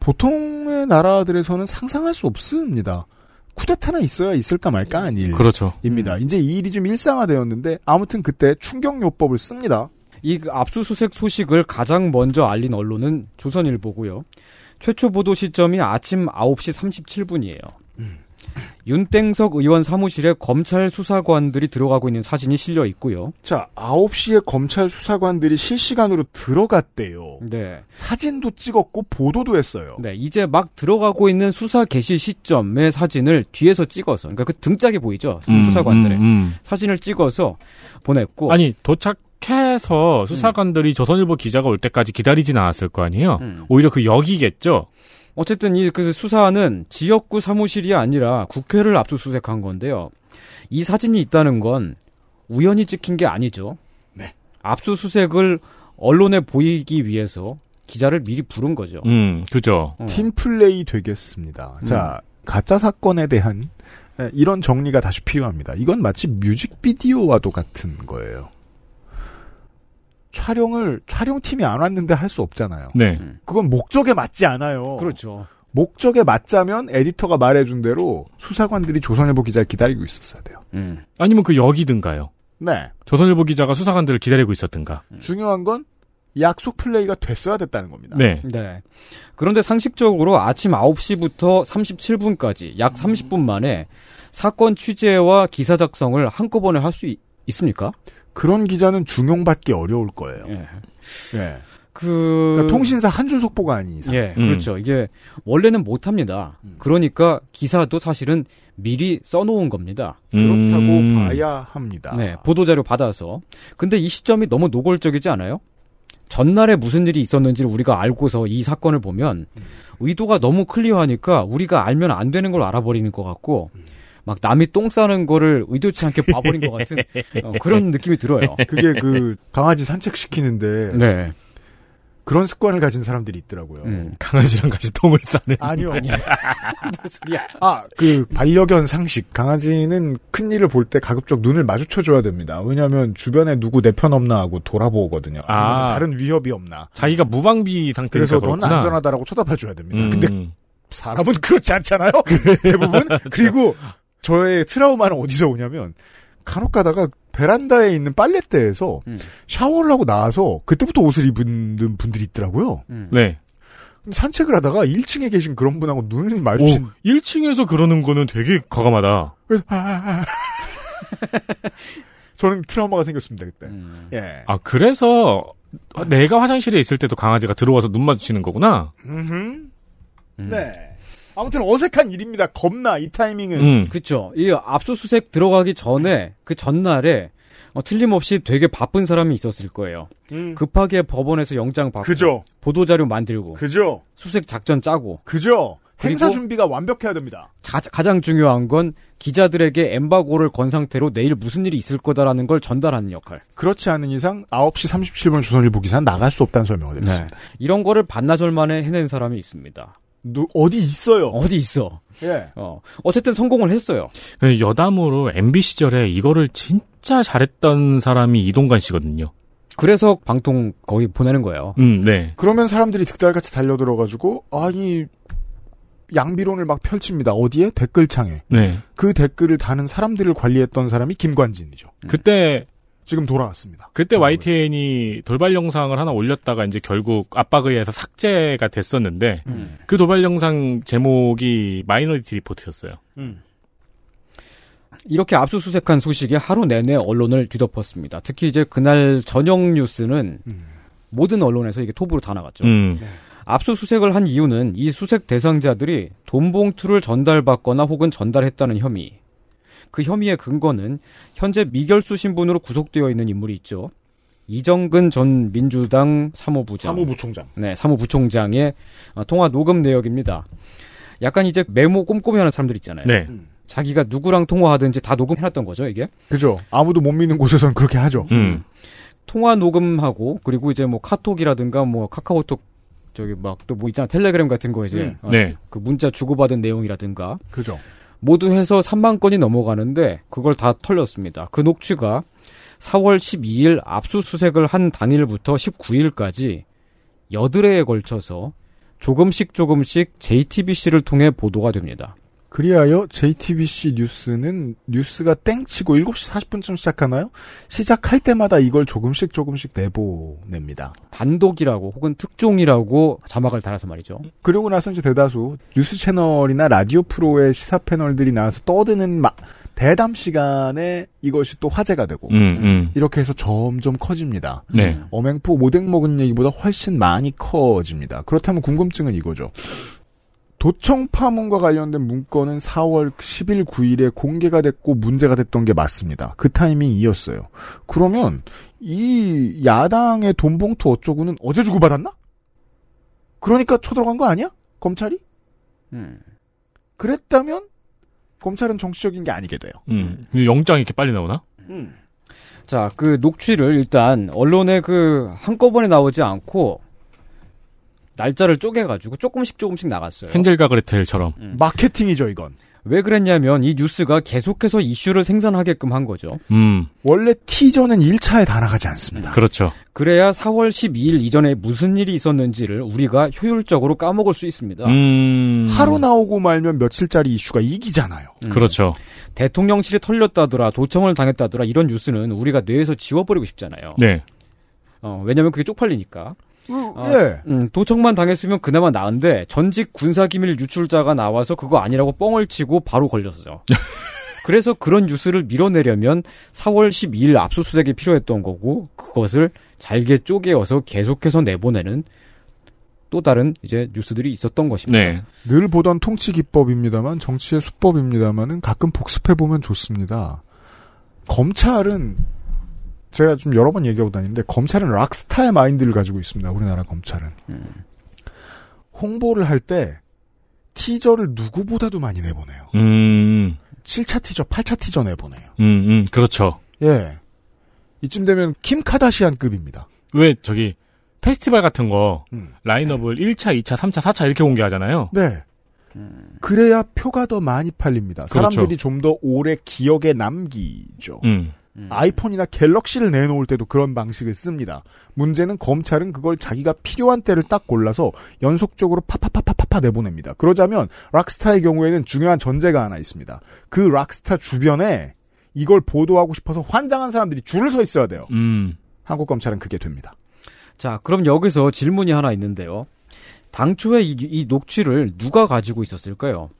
보통의 나라들에서는 상상할 수 없습니다. 쿠데타나 있어야 있을까 말까 한 일. 그렇죠. 입니다. 이제 이 일이 좀 일상화되었는데 아무튼 그때 충격요법을 씁니다. 이그 압수수색 소식을 가장 먼저 알린 언론은 조선일보고요. 최초 보도 시점이 아침 9시 37분이에요. 윤땡석 의원 사무실에 검찰 수사관들이 들어가고 있는 사진이 실려 있고요. 자, 9시에 검찰 수사관들이 실시간으로 들어갔대요. 네. 사진도 찍었고 보도도 했어요. 네, 이제 막 들어가고 있는 수사 개시 시점의 사진을 뒤에서 찍어서, 그러니까 그 등짝이 보이죠? 음, 수사관들의. 음, 음. 사진을 찍어서 보냈고. 아니 도착 해서 수사관들이 조선일보 기자가 올 때까지 기다리진 않았을 거 아니에요. 음. 오히려 그 역이겠죠. 어쨌든 이 그 수사는 지역구 사무실이 아니라 국회를 압수수색한 건데요. 이 사진이 있다는 건 우연히 찍힌 게 아니죠. 네. 압수수색을 언론에 보이기 위해서 기자를 미리 부른 거죠. 음, 그죠. 어. 팀플레이 되겠습니다. 자, 가짜 사건에 대한 에, 이런 정리가 다시 필요합니다. 이건 마치 뮤직비디오와도 같은 거예요. 촬영을 촬영팀이 안 왔는데 할 수 없잖아요. 네. 그건 목적에 맞지 않아요. 그렇죠. 목적에 맞자면 에디터가 말해준 대로 수사관들이 조선일보 기자를 기다리고 있었어야 돼요. 음. 아니면 그 역이든가요. 네. 조선일보 기자가 수사관들을 기다리고 있었든가. 중요한 건 약속 플레이가 됐어야 됐다는 겁니다. 네. 네. 그런데 상식적으로 아침 9시부터 37분까지 약 30분 만에 사건 취재와 기사 작성을 한꺼번에 할 수 있습니까? 그런 기자는 중용받기 어려울 거예요. 예. 예. 그 그러니까 통신사 한줄 속보가 아닌 이상. 예, 음. 그렇죠. 이게 원래는 못 합니다. 그러니까 기사도 사실은 미리 써놓은 겁니다. 그렇다고 음. 봐야 합니다. 네, 보도자료 받아서. 근데 이 시점이 너무 노골적이지 않아요? 전날에 무슨 일이 있었는지를 우리가 알고서 이 사건을 보면 의도가 너무 클리어하니까 우리가 알면 안 되는 걸 알아버리는 것 같고 막 남이 똥 싸는 거를 의도치 않게 봐버린 것 같은 어, 그런 느낌이 들어요. 그게 그 강아지 산책시키는데 네. 그런 습관을 가진 사람들이 있더라고요. 음. 강아지랑 같이 똥을 싸는. 아니요. 무슨 소리야? 아, 그 반려견 상식. 강아지는 큰 일을 볼 때 가급적 눈을 마주쳐 줘야 됩니다. 왜냐하면 주변에 누구 내 편 없나 하고 돌아보거든요. 아. 다른 위협이 없나. 자기가 무방비 상태니까 그래서 넌 그렇구나. 안전하다라고 쳐다봐 줘야 됩니다. 음. 근데 사람은 그렇지 않잖아요. 대부분. 그리고 저의 트라우마는 어디서 오냐면 간혹 가다가 베란다에 있는 빨랫대에서 음. 샤워를 하고 나와서 그때부터 옷을 입은 분들이 있더라고요. 음. 네. 산책을 하다가 1층에 계신 그런 분하고 눈을 오, 마주친 1층에서 그러는 거는 되게 과감하다. 그래서 아, 아, 아. 저는 트라우마가 생겼습니다 그때. 음. 예. 아, 그래서 내가 화장실에 있을 때도 강아지가 들어와서 눈 마주치는 거구나. 음. 네. 아무튼 어색한 일입니다. 겁나 이 타이밍은. 음. 그쵸. 이 압수수색 들어가기 전에 그 전날에 어, 틀림없이 되게 바쁜 사람이 있었을 거예요. 음. 급하게 법원에서 영장 받고 그죠. 보도자료 만들고 그죠. 수색 작전 짜고 그죠. 행사 준비가 완벽해야 됩니다. 자- 가장 중요한 건 기자들에게 엠바고를 건 상태로 내일 무슨 일이 있을 거다라는 걸 전달하는 역할. 그렇지 않은 이상 9시 37분 조선일보 기사는 나갈 수 없다는 설명을 드렸습니다. 이런 거를 반나절 만에 해낸 사람이 있습니다. 누, 어디 있어요? 어디 있어? 예. 어. 어쨌든 성공을 했어요. 그 여담으로 MB 시절에 이거를 진짜 잘했던 사람이 이동관 씨거든요. 그래서 방통 거기 보내는 거예요. 음, 네. 그러면 사람들이 득달같이 달려들어가지고 아니 양비론을 막 펼칩니다. 어디에? 댓글창에. 네. 그 댓글을 다는 사람들을 관리했던 사람이 김관진이죠. 그때 지금 돌아왔습니다. 그때 YTN이 돌발 영상을 하나 올렸다가 이제 결국 압박에 의해서 삭제가 됐었는데 음. 그 돌발 영상 제목이 Minority Report였어요. 이렇게 압수수색한 소식이 하루 내내 언론을 뒤덮었습니다. 특히 이제 그날 저녁 뉴스는 모든 언론에서 이게 톱으로 다 나갔죠. 음. 압수수색을 한 이유는 이 수색 대상자들이 돈 봉투를 전달받거나 혹은 전달했다는 혐의. 그 혐의의 근거는 현재 미결수 신분으로 구속되어 있는 인물이 있죠. 이정근 전 민주당 사무부장. 사무부총장. 네, 사무부총장의 어, 통화 녹음 내역입니다. 약간 이제 메모 꼼꼼히 하는 사람들 있잖아요. 네. 자기가 누구랑 통화하든지 다 녹음해놨던 거죠, 이게? 그죠. 아무도 못 믿는 곳에선 그렇게 하죠. 음. 통화 녹음하고 그리고 이제 뭐 카톡이라든가 뭐 카카오톡 저기 막 또 뭐 있잖아 텔레그램 같은 거 이제 음. 어, 네. 그 문자 주고받은 내용이라든가 그죠. 모두 해서 3만 건이 넘어가는데 그걸 다 털렸습니다. 그 녹취가 4월 12일 압수수색을 한 당일부터 19일까지 여드레에 걸쳐서 조금씩 조금씩 JTBC를 통해 보도가 됩니다. 그리하여 JTBC 뉴스는 뉴스가 땡치고 7시 40분쯤 시작하나요? 시작할 때마다 이걸 조금씩 조금씩 내보냅니다. 단독이라고 혹은 특종이라고 자막을 달아서 말이죠. 그러고 나서 이제 대다수 뉴스 채널이나 라디오 프로의 시사 패널들이 나와서 떠드는 마- 대담 시간에 이것이 또 화제가 되고 음, 음. 이렇게 해서 점점 커집니다. 네. 어맹푸 모댕 먹은 얘기보다 훨씬 많이 커집니다. 그렇다면 궁금증은 이거죠. 도청 파문과 관련된 문건은 4월 10일 9일에 공개가 됐고 문제가 됐던 게 맞습니다. 그 타이밍이었어요. 그러면 이 야당의 돈 봉투 어쩌고는 어제 주고받았나? 그러니까 쳐들어간 거 아니야? 검찰이? 음. 그랬다면 검찰은 정치적인 게 아니게 돼요. 음. 영장이 이렇게 빨리 나오나? 자, 그 녹취를 일단 언론에 그 한꺼번에 나오지 않고 날짜를 쪼개가지고 조금씩 조금씩 나갔어요. 헨젤과 그레텔처럼. 마케팅이죠, 이건. 왜 그랬냐면 이 뉴스가 계속해서 이슈를 생산하게끔 한 거죠. 음. 원래 티저는 1차에 다 나가지 않습니다. 그렇죠. 그래야 4월 12일 이전에 무슨 일이 있었는지를 우리가 효율적으로 까먹을 수 있습니다. 음. 하루 나오고 말면 며칠짜리 이슈가 이기잖아요. 음. 그렇죠. 대통령실이 털렸다더라, 도청을 당했다더라 이런 뉴스는 우리가 뇌에서 지워버리고 싶잖아요. 네. 어, 왜냐면 그게 쪽팔리니까. 어, 예. 음, 도청만 당했으면 그나마 나은데 전직 군사기밀 유출자가 나와서 그거 아니라고 뻥을 치고 바로 걸렸어요. 그래서 그런 뉴스를 밀어내려면 4월 12일 압수수색이 필요했던 거고 그것을 잘게 쪼개어서 계속해서 내보내는 또 다른 이제 뉴스들이 있었던 것입니다. 네. 늘 보던 통치 기법입니다만 정치의 수법입니다만은 가끔 복습해 보면 좋습니다. 검찰은 제가 좀 여러 번 얘기하고 다니는데 검찰은 락스타의 마인드를 가지고 있습니다. 우리나라 검찰은 홍보를 할 때 티저를 누구보다도 많이 내보내요. 음. 7차 티저, 8차 티저 내보내요. 음, 음. 그렇죠. 예. 이쯤 되면 킴 카다시안급입니다. 왜 저기 페스티벌 같은 거 음. 라인업을 1차, 2차, 3차, 4차 이렇게 공개하잖아요. 네. 그래야 표가 더 많이 팔립니다. 그렇죠. 사람들이 좀 더 오래 기억에 남기죠. 음. 아이폰이나 갤럭시를 내놓을 때도 그런 방식을 씁니다. 문제는 검찰은 그걸 자기가 필요한 때를 딱 골라서 연속적으로 파파파파파파 내보냅니다. 그러자면 락스타의 경우에는 중요한 전제가 하나 있습니다. 그 락스타 주변에 이걸 보도하고 싶어서 환장한 사람들이 줄을 서 있어야 돼요. 음. 한국 검찰은 그게 됩니다. 자, 그럼 여기서 질문이 하나 있는데요. 당초에 이, 이 녹취를 누가 가지고 있었을까요?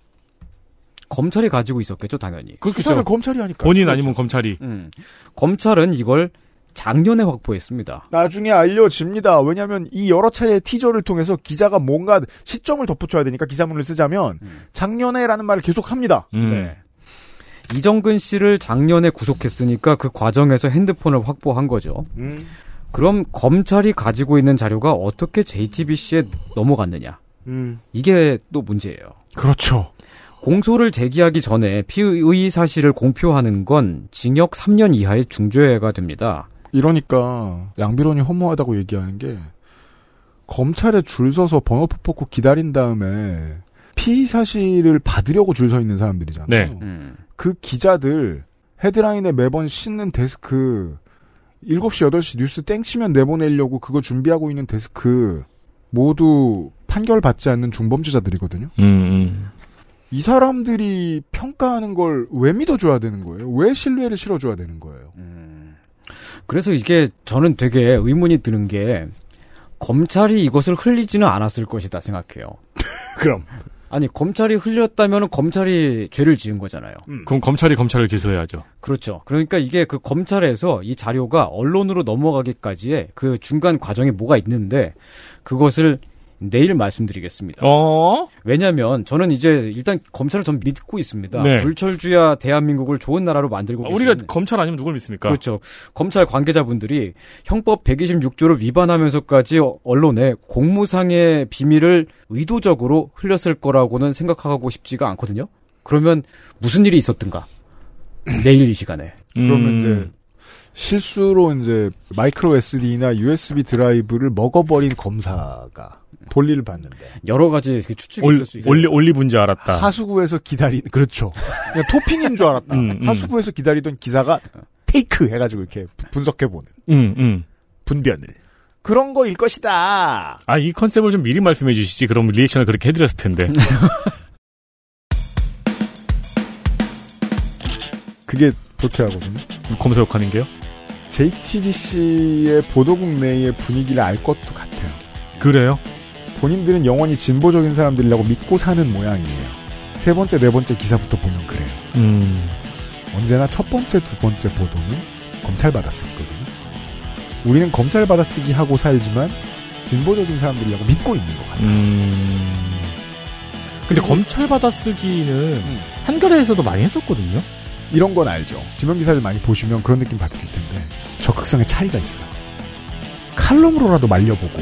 검찰이 가지고 있었겠죠, 당연히. 수사를 검찰이 하니까. 본인 아니면 검찰이. 음. 검찰은 이걸 작년에 확보했습니다. 나중에 알려집니다. 왜냐하면 이 여러 차례의 티저를 통해서 기자가 뭔가 시점을 덧붙여야 되니까 기사문을 쓰자면 작년에라는 말을 계속 합니다. 음. 네. 이정근 씨를 작년에 구속했으니까 그 과정에서 핸드폰을 확보한 거죠. 음. 그럼 검찰이 가지고 있는 자료가 어떻게 JTBC에 넘어갔느냐? 음. 이게 또 문제예요. 그렇죠. 공소를 제기하기 전에 피의 사실을 공표하는 건 징역 3년 이하의 중죄가 됩니다. 이러니까 양비론이 허무하다고 얘기하는 게 검찰에 줄 서서 번호표 뽑고 기다린 다음에 피의 사실을 받으려고 줄 서 있는 사람들이잖아요. 네. 음. 그 기자들 헤드라인에 매번 씻는 데스크 7시 8시 뉴스 땡치면 내보내려고 그거 준비하고 있는 데스크 모두 판결 받지 않는 중범죄자들이거든요. 음, 음. 이 사람들이 평가하는 걸 왜 믿어줘야 되는 거예요? 왜 신뢰를 실어줘야 되는 거예요? 그래서 이게 저는 되게 의문이 드는 게 검찰이 이것을 흘리지는 않았을 것이다 생각해요. 그럼 아니 검찰이 흘렸다면 검찰이 죄를 지은 거잖아요. 그럼 검찰이 검찰을 기소해야죠. 그렇죠. 그러니까 이게 그 검찰에서 이 자료가 언론으로 넘어가기까지의 그 중간 과정에 뭐가 있는데 그것을 내일 말씀드리겠습니다. 어? 왜냐하면 저는 이제 일단 검찰을 전 믿고 있습니다. 네. 불철주야 대한민국을 좋은 나라로 만들고 아, 우리가 검찰 아니면 누굴 믿습니까? 그렇죠. 검찰 관계자분들이 형법 126조를 위반하면서까지 언론에 공무상의 비밀을 의도적으로 흘렸을 거라고는 생각하고 싶지가 않거든요. 그러면 무슨 일이 있었든가. 내일 이 시간에. 그러면 음. 이제 실수로 이제 마이크로 SD나 USB 드라이브를 먹어버린 검사가 볼일을 봤는데 여러 가지 그 추측이 올, 있을 수 있어요. 올리, 올리분인 줄 알았다. 하수구에서 기다린 그렇죠. 그냥 토핑인 줄 알았다. 음, 음. 하수구에서 기다리던 기사가 테이크 해가지고 이렇게 분석해 보는 음, 음. 분변을 그런 거일 것이다. 아, 이 컨셉을 좀 미리 말씀해 주시지. 그럼 리액션을 그렇게 해드렸을 텐데. 그게 불쾌하거든요. 검사 욕하는 게요? JTBC의 보도국 내의 분위기를 알 것도 같아요. 그래요? 본인들은 영원히 진보적인 사람들이라고 믿고 사는 모양이에요. 세 번째, 네 번째 기사부터 보면 그래요. 음. 언제나 첫 번째, 두 번째 보도는 검찰 받아쓰기거든요. 우리는 검찰 받아쓰기 하고 살지만 진보적인 사람들이라고 믿고 있는 것 같아요. 음. 근데 검찰 받아쓰기는 한겨레에서도 많이 했었거든요. 이런 건 알죠. 지명 기사들 많이 보시면 그런 느낌 받으실 텐데 적극성의 차이가 있어요. 칼럼으로라도 말려보고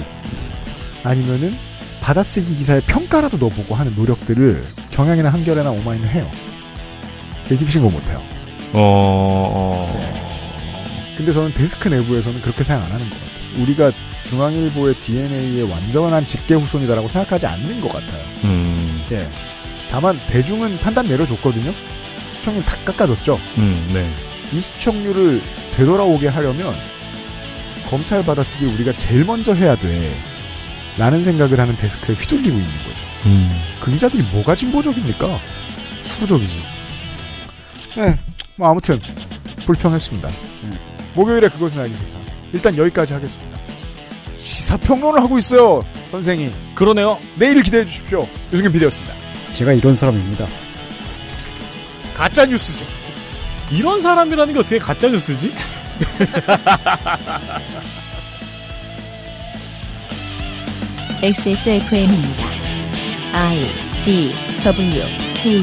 아니면은 받아쓰기 기사의 평가라도 넣어보고 하는 노력들을 경향이나 한겨레나 오마이는 해요. JTBC는 거 못해요. 어, 어. 근데 저는 데스크 내부에서는 그렇게 생각 안 하는 것 같아요. 우리가 중앙일보의 DNA의 완전한 직계 후손이다라고 생각하지 않는 것 같아요. 음. 예. 다만 대중은 판단 내려줬거든요. 시청률 다 깎아줬죠. 음, 네. 이 시청률을 되돌아오게 하려면 검찰 받아쓰기 우리가 제일 먼저 해야 돼. 라는 생각을 하는 데스크에 휘둘리고 있는 거죠. 음. 그 기자들이 뭐가 진보적입니까? 수구적이지. 네. 뭐 아무튼 불평했습니다. 목요일에 그것은 알기 싫다. 일단 여기까지 하겠습니다. 시사평론을 하고 있어요. 선생이. 그러네요. 내일 기대해 주십시오. 유승균 PD였습니다. 제가 이런 사람입니다. 가짜 뉴스죠. 이런 사람이라는 게 어떻게 가짜 뉴스지? XSFM입니다. I D W K